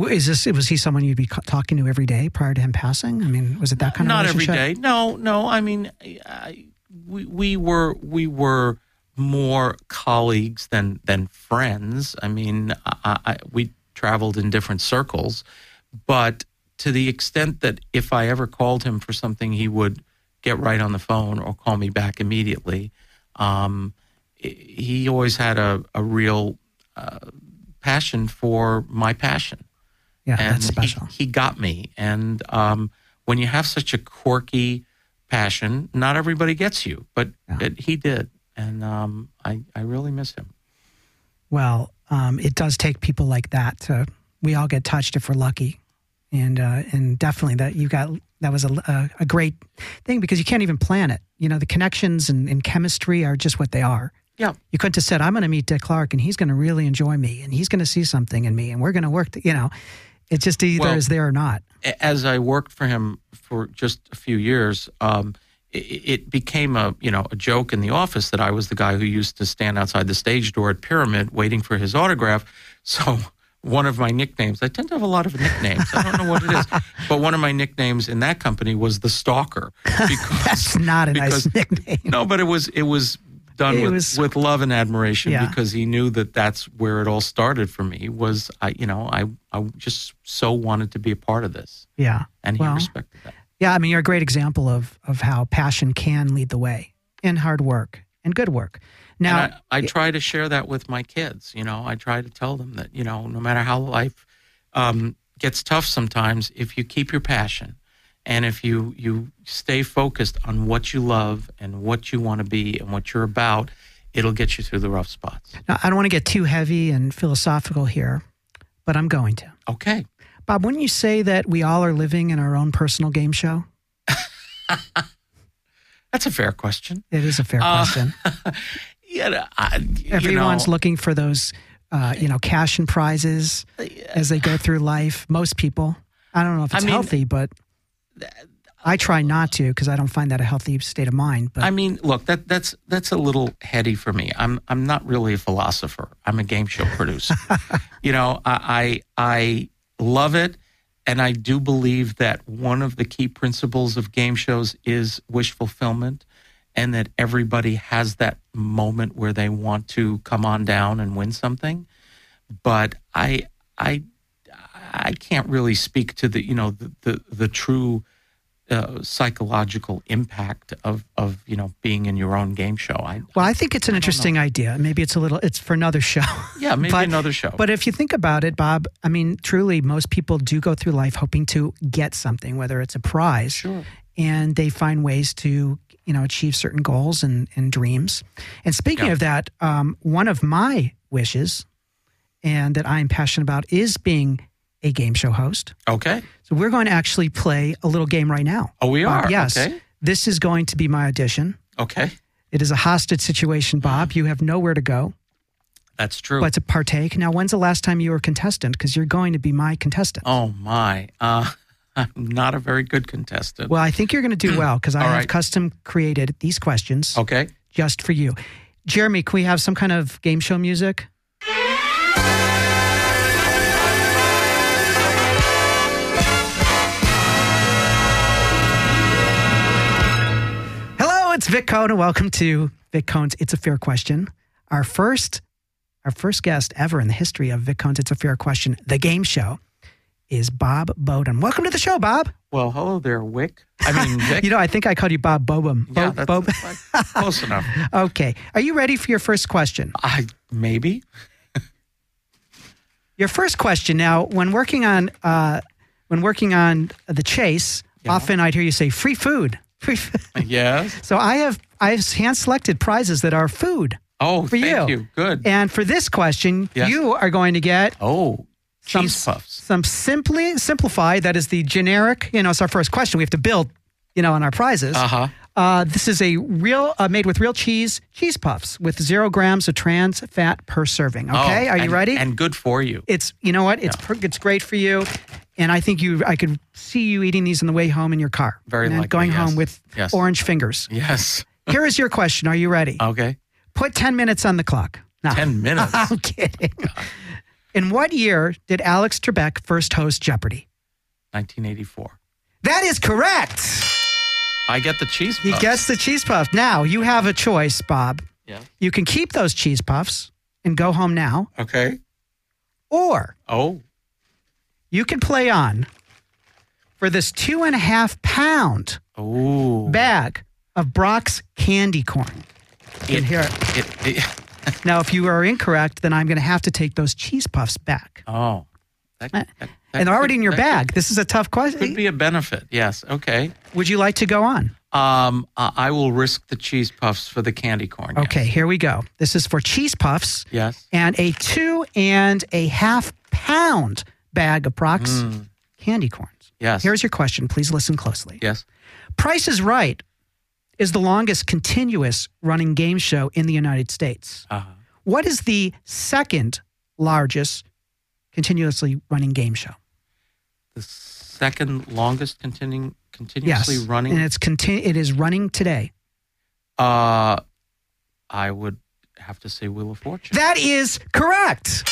Is this was he someone you'd be talking to every day prior to him passing? I mean, was it that kind of relationship?
not every day. No, no. I mean, I, we we were we were more colleagues than than friends. I mean, I, I, we traveled in different circles, but to the extent that if I ever called him for something, he would get right on the phone or call me back immediately. Um, he always had a a real uh, passion for my passion
Yeah,
and
that's special.
He, he got me. And um, when you have such a quirky passion, not everybody gets you, but
Yeah.
it, he did, and um, I I really miss him.
Well, um, it does take people like that to. We all get touched if we're lucky, and uh, and definitely that you got that was a, a, a great thing because you can't even plan it. You know, the connections and, and chemistry are just what they are.
Yeah.
You couldn't have said, "I'm going to meet Dick Clark, and he's going to really enjoy me, and he's going to see something in me, and we're going to work." To, you know, it just either
Well-
is there or not.
As I worked for him for just a few years, um, it, it became a you know a joke in the office that I was the guy who used to stand outside the stage door at Pyramid waiting for his autograph. So one of my nicknames, I tend to have a lot of nicknames. I don't know what it is, but one of my nicknames in that company was the Stalker because
That's not a nice
because-
nickname.
No, but it was it was done
It
with
was-
with love and admiration
Yeah.
because he knew that that's where it all started for me. Was I you know I I just so wanted to be a part of this,
Yeah.
and he
Well,
respected that.
Yeah, I mean, you're a great example of of how passion can lead the way and hard work and good work. Now,
and I, I try to share that with my kids. You know, I try to tell them that you know no matter how life um, gets tough sometimes, if you keep your passion. And if you, you stay focused on what you love and what you want to be and what you're about, it'll get you through the rough spots.
now, I don't want to get too heavy and philosophical here, but I'm going to.
Okay.
Bob, wouldn't you say that we all are living in our own personal game show?
That's a fair question.
It is a fair
Uh,
question.
Yeah, I,
Everyone's
know,
looking for those, uh, you know, cash and prizes as they go through life. Most people. I don't know if
I
it's
mean-
healthy, but I try not to because I don't find that a healthy state of mind. But
I mean, look, that that's that's a little heady for me. I'm I'm not really a philosopher. I'm a game show producer. you know, I, I I love it, and I do believe that one of the key principles of game shows is wish fulfillment, and that everybody has that moment where they want to come on down and win something. But I I I can't really speak to the you know the the, the true uh, psychological impact of of you know being in your own game show. I
well, I think it's an
I don't know.
interesting idea. Maybe it's a little. It's for another show.
yeah maybe
But-
another show.
But if you think about it, Bob, I mean, truly, most people do go through life hoping to get something, whether it's a prize,
sure,
and they find ways to, you know, achieve certain goals and, and dreams. And speaking
Yeah.
of that, um, one of my wishes and that I'm passionate about is being a game show host.
Okay.
So we're going to actually play a little game right now.
Oh, we are.
yes.
Okay.
This is going to be my audition.
Okay.
It is a hostage situation, Bob. You have nowhere to go
That's true.
but to partake. Now, when's the last time you were a contestant? Because you're going to be my contestant.
oh my. Uh, I'm not a very good contestant.
Well, I think you're going to do well because I
All
have
right.
custom created these questions
okay.
just for you. Jeremy, can we have some kind of game show music? It's Vic Cohn, and welcome to Vic Cohn's It's a Fair Question. Our first, our first guest ever in the history of Vic Cohn's It's a Fair Question, the game show, is Bob Boden. Welcome to the show, Bob.
Well, hello there, Wick. I mean, Vic.
You know, I think I called you Bob Bobum.
yeah, that's,
Bob-
that's close enough.
Okay. Are you ready for your first question?
I maybe.
Your first question. Now, when working on uh, when working on the chase,
Yeah.
often I'd hear you say free food.
Yes.
So I have I've hand selected prizes that are food.
Oh,
For
thank
you.
you. Good.
And for this question,
Yes.
you are going to get
oh,
some
cheese puffs.
some simply simplified. That is the generic. You know, it's our first question. We have to build. You know, on our prizes.
Uh huh.
Uh, this is a real uh, made with real cheese cheese puffs with zero grams of trans fat per serving. Okay, are you
Oh, and-
ready?
And good for you.
it's you know what it's per- it's great for you and i think you i could see you eating these on the way home in your car
Very
and
likely,
going
yes.
home with
Yes.
orange fingers
Yes.
here is your question are you ready
Okay.
put 10 minutes on the clock no,
Ten minutes.
i'm kidding in what year did alex trebek first host jeopardy
1984.
that is correct
I get the cheese puffs.
he gets the cheese puff now you have a choice bob
Yeah.
you can keep those cheese puffs and go home now
Okay.
or
Oh.
You can play on for this two and a half pound
Oh.
bag of Brach's candy corn. You can hear it.
It, it,
Now, if you are incorrect, then I'm going to have to take those cheese puffs back.
oh. That, that- that
and they're already
could-
in your bag. This is a tough
Could,
question.
could be a benefit. Yes. Okay.
Would you like to go on?
Um, I I will risk the cheese puffs for the candy corn. yes.
Okay, here we go. This is for cheese puffs
Yes.
and a two and a half pound bag of Brach's candy corns.
Mm. Yes.
Here's your question. Please listen closely.
yes.
Price is Right is the longest continuous running game show in the United States.
Uh-huh.
What is the second largest continuously running game show?
The second longest continuing continuously
yes,
running.
and it's conti- It is running today.
uh, I would have to say Wheel of Fortune.
That is correct,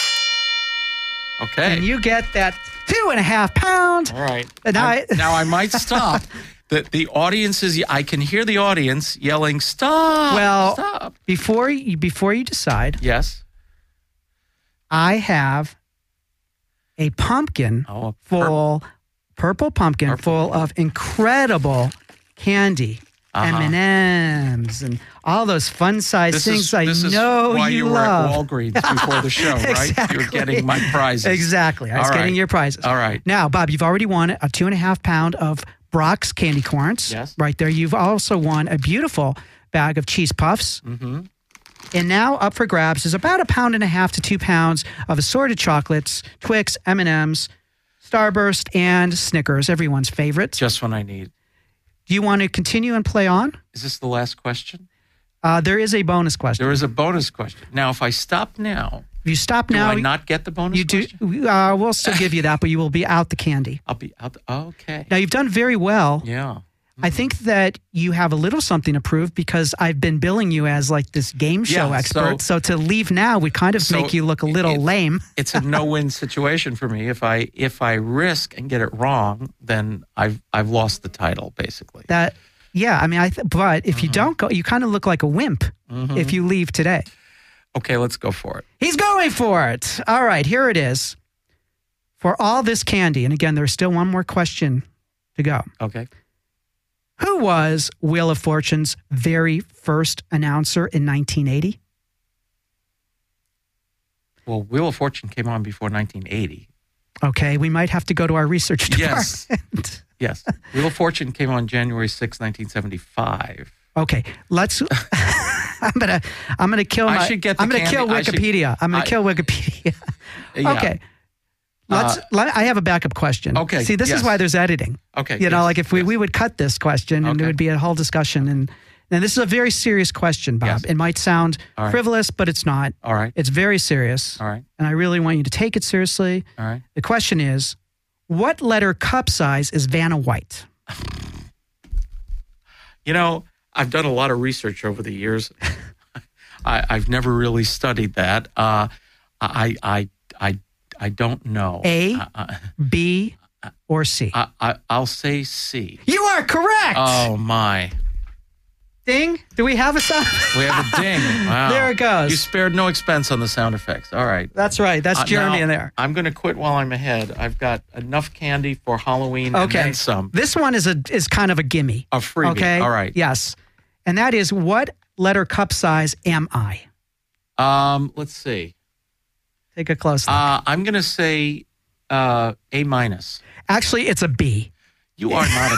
okay.
and you get that two and a half pound.
All right.
Now
I,
I-
now I might stop. The the audience is. I can hear the audience yelling, "Stop!
Well-
stop!"
Before you, before you decide,
Yes.
I have a pumpkin
Oh, a pur-
full, purple pumpkin
Purple.
full of incredible candy.
Uh-huh.
M&Ms and all those fun size
This
things
is,
I
this is
know
why
you,
you, were at Walgreens before the show, right?
Exactly.
You're getting my prizes.
Exactly. I was
All
getting your prizes.
All right.
Now, Bob, you've already won a two and a half pound of Brach's candy corns.
Yes.
Right there. You've also won a beautiful bag of cheese puffs.
Mm-hmm.
And now up for grabs is about a pound and a half to two pounds of assorted chocolates, Twix, M&Ms, Starburst, and Snickers, everyone's favorite.
Just when I need.
Do you want to continue and play on?
Is this the last question?
Uh, there is a bonus question.
There is a bonus question. Now, if I stop now,
If you stop
do
now,
I not get the bonus
you do.
question?
Uh, we'll still give you that, but you will be out the candy.
I'll be out. Okay.
Now you've done very well.
Yeah.
I think that you have a little something to prove because I've been billing you as like this game show
Yeah,
expert. So, to leave now would kind of
So
make you look a little
it-
lame.
It's a no-win situation for me. If I if I risk and get it wrong, then I've I've lost the title basically.
That, yeah, I mean, I. Th- but if you
Mm-hmm.
don't go, you kind of look like a wimp if you leave today.
Okay, let's go for it.
He's going for it. All right, here it is. For all this candy, and again, there's still one more question to go.
Okay.
Who was Wheel of Fortune's very first announcer in 1980?
Well, Wheel of Fortune came on before 1980.
Okay, we might have to go to our research department.
Yes. Yes. Wheel of Fortune came on January 6, 1975.
Okay, let's. I'm gonna. I'm gonna kill
I should get the
I'm gonna
candy-
kill
I should-
Wikipedia. I'm gonna
I-
kill Wikipedia.
Yeah.
Let's.
Uh,
let, I have a backup question.
Okay,
See, this
yes.
is why there's editing.
Okay.
You know,
yes,
like if we,
yes.
we would cut this question and
Okay.
it would be a whole discussion. And, and this is a very serious question, Bob. It might sound
right.
frivolous, but it's not.
All right.
It's very serious.
All right.
And I really want you to take it seriously.
All right.
The question is what letter cup size is Vanna White?
You know, I've done a lot of research over the years. I, I've never really studied that. Uh, I, I, I, don't know.
A?
I, I,
B or C?
I, I, I'll say C.
you are correct.
Oh my!
Ding. Do we have a sound?
We have a ding. Wow.
There it goes.
You spared no expense on the sound effects. All right.
That's right. That's
Uh,
Jeremy
now,
in there.
I'm going to quit while I'm ahead. I've got enough candy for Halloween and
Okay.
then some.
This one is a is kind of a gimme.
A freebie.
Okay.
All right.
Yes. And that is what letter cup size am I?
Um, let's see.
Take a close look.
Uh, I'm going to say uh, A minus.
Actually, it's a B.
You are not a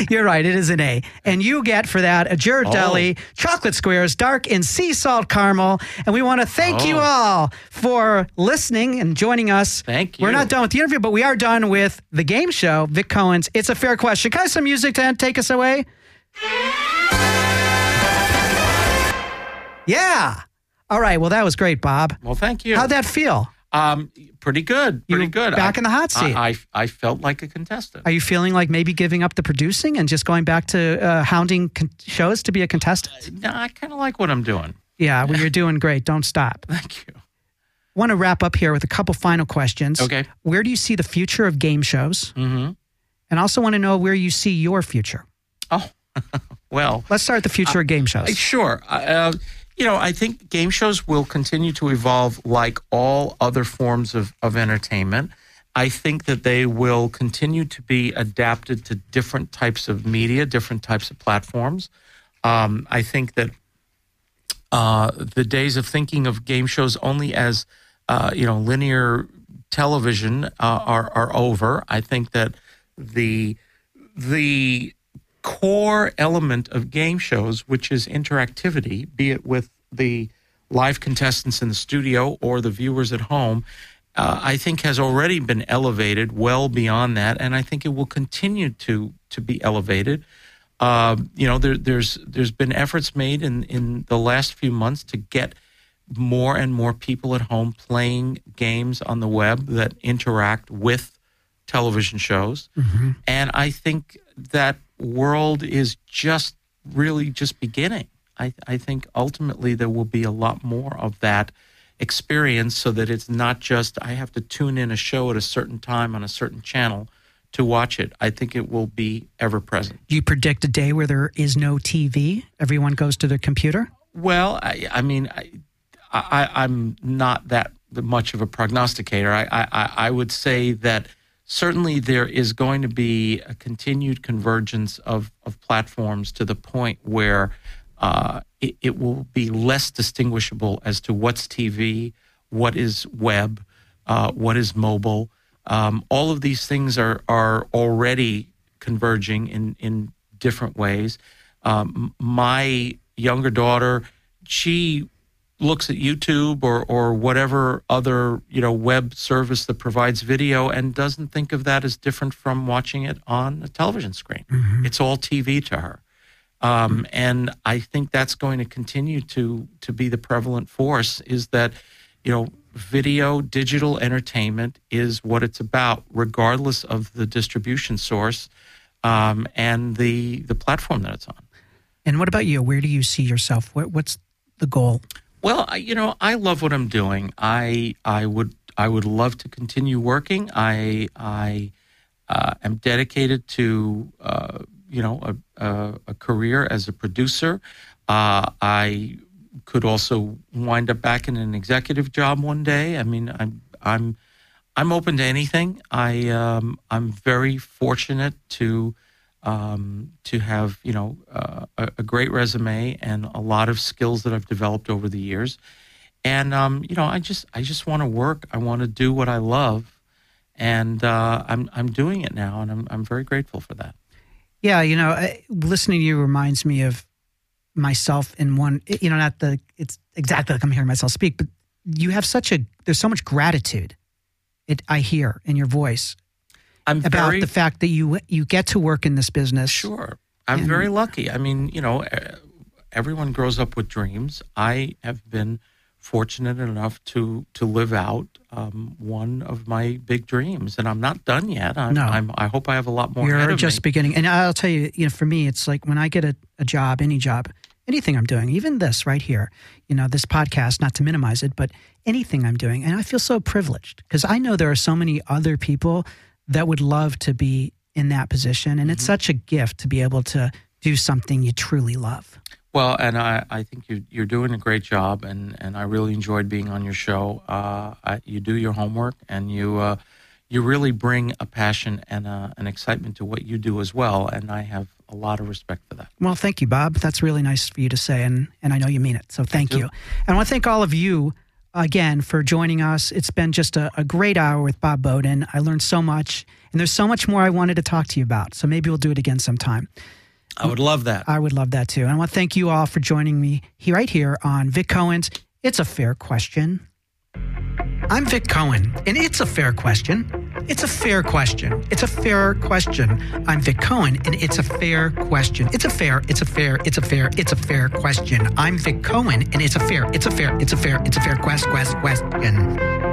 B.
You're right. It is an A. And you get for that a Ghirardelli
Oh.
chocolate squares, dark in sea salt caramel. And we want to thank you
Oh.
all for listening and joining us.
Thank you.
We're not done with the interview, but we are done with the game show, Vic Cohen's It's a Fair Question. Can I have some music to take us away? Yeah. All right. Well, that was great, Bob.
Well, thank you.
How'd that feel?
Um, pretty good. Pretty
You
good.
back
I-
in the hot seat.
I, I, I felt like a contestant.
Are you feeling like maybe giving up the producing and just going back to uh, hounding con- shows to be a contestant?
no, I kind of like what I'm doing.
Yeah, well, you're doing great. Don't stop.
Thank you.
Want to wrap up here with a couple final questions.
Okay.
Where do you see the future of game shows?
Mm-hmm.
And also want to know where you see your future.
Oh, well,
Let's start the future of game
Uh,
shows.
Sure. Uh, you know, I think game shows will continue to evolve like all other forms of, of entertainment. I think that they will continue to be adapted to different types of media, different types of platforms. Um, I think that uh, the days of thinking of game shows only as uh, you know linear television uh, are are over. I think that the the core element of game shows, which is interactivity, be it with the live contestants in the studio or the viewers at home, uh, I think has already been elevated well beyond that, and I think it will continue to to be elevated. Uh, you know, there, there's there's been efforts made in in the last few months to get more and more people at home playing games on the web that interact with television shows. And I think that world is just really just beginning. I, I think ultimately there will be a lot more of that experience so that it's not just I have to tune in a show at a certain time on a certain channel to watch it. I think it will be ever present.
do you predict a day where there is no TV? Everyone goes to their computer?
Well, I, I mean, I, I, I'm not that much of a prognosticator. I, I, I would say that certainly there is going to be a continued convergence of, of platforms to the point where uh, it, it will be less distinguishable as to what's TV, what is web, uh, what is mobile. Um, all of these things are, are already converging in, in different ways. Um, my younger daughter, she looks at YouTube or, or whatever other you know web service that provides video and doesn't think of that as different from watching it on a television screen. It's all TV to her. Um, and I think that's going to continue to to be the prevalent force. Is that you know video digital entertainment is what it's about, regardless of the distribution source um, and the the platform that it's on.
And what about you? Where do you see yourself? What, what's the goal?
Well, I, you know, I love what I'm doing. I I would I would love to continue working. I I uh, am dedicated to uh, you know a, a, a career as a producer. Uh, I could also wind up back in an executive job one day. I mean, I'm I'm I'm open to anything. I um, I'm very fortunate to um, to have you know uh, a, a great resume and a lot of skills that I've developed over the years. And um, you know, I just I just want to work. I want to do what I love, and uh, I'm I'm doing it now, and I'm I'm very grateful for that.
Yeah, you know, listening to you reminds me of myself in one, you know, not the, it's exactly like I'm hearing myself speak, but you have such a, there's so much gratitude It I hear in your voice
I'm
about
very
the fact that you you get to work in this business.
Sure. I'm
And-
very lucky. I mean, you know, eh, everyone grows up with dreams. I have been fortunate enough to to live out um, one of my big dreams, and I'm not done yet. I'm,
No.
I'm, I hope I have a lot more ahead
You're just
me.
beginning. And I'll tell you, you know, for me, it's like when I get a, a job, any job, anything I'm doing, even this right here, you know, this podcast, not to minimize it, but anything I'm doing. And I feel so privileged because I know there are so many other people that would love to be in that position. And
Mm-hmm.
it's such a gift to be able to do something you truly love.
Well, and I, I think you, you're doing a great job, and, and I really enjoyed being on your show. Uh, I, you do your homework, and you uh, you really bring a passion and a, an excitement to what you do as well, and I have a lot of respect for that.
Well, thank you, Bob. That's really nice for you to say, and and I know you mean it. So thank you. And I want to thank all of you again for joining us. It's been just a, a great hour with Bob Boden. I learned so much, and there's so much more I wanted to talk to you about. So maybe we'll do it again sometime.
I would love that.
I would love that too. And I want to thank you all for joining me here, right here on Vic Cohen's It's a Fair Question. I'm Vic Cohen, and it's a fair question. It's a fair question. It's a fair question. I'm Vic Cohen, and it's a fair question. It's a fair, it's a fair, it's a fair, it's a fair question. I'm Vic Cohen, and it's a fair, it's a fair, it's a fair, it's a fair quest, quest, question.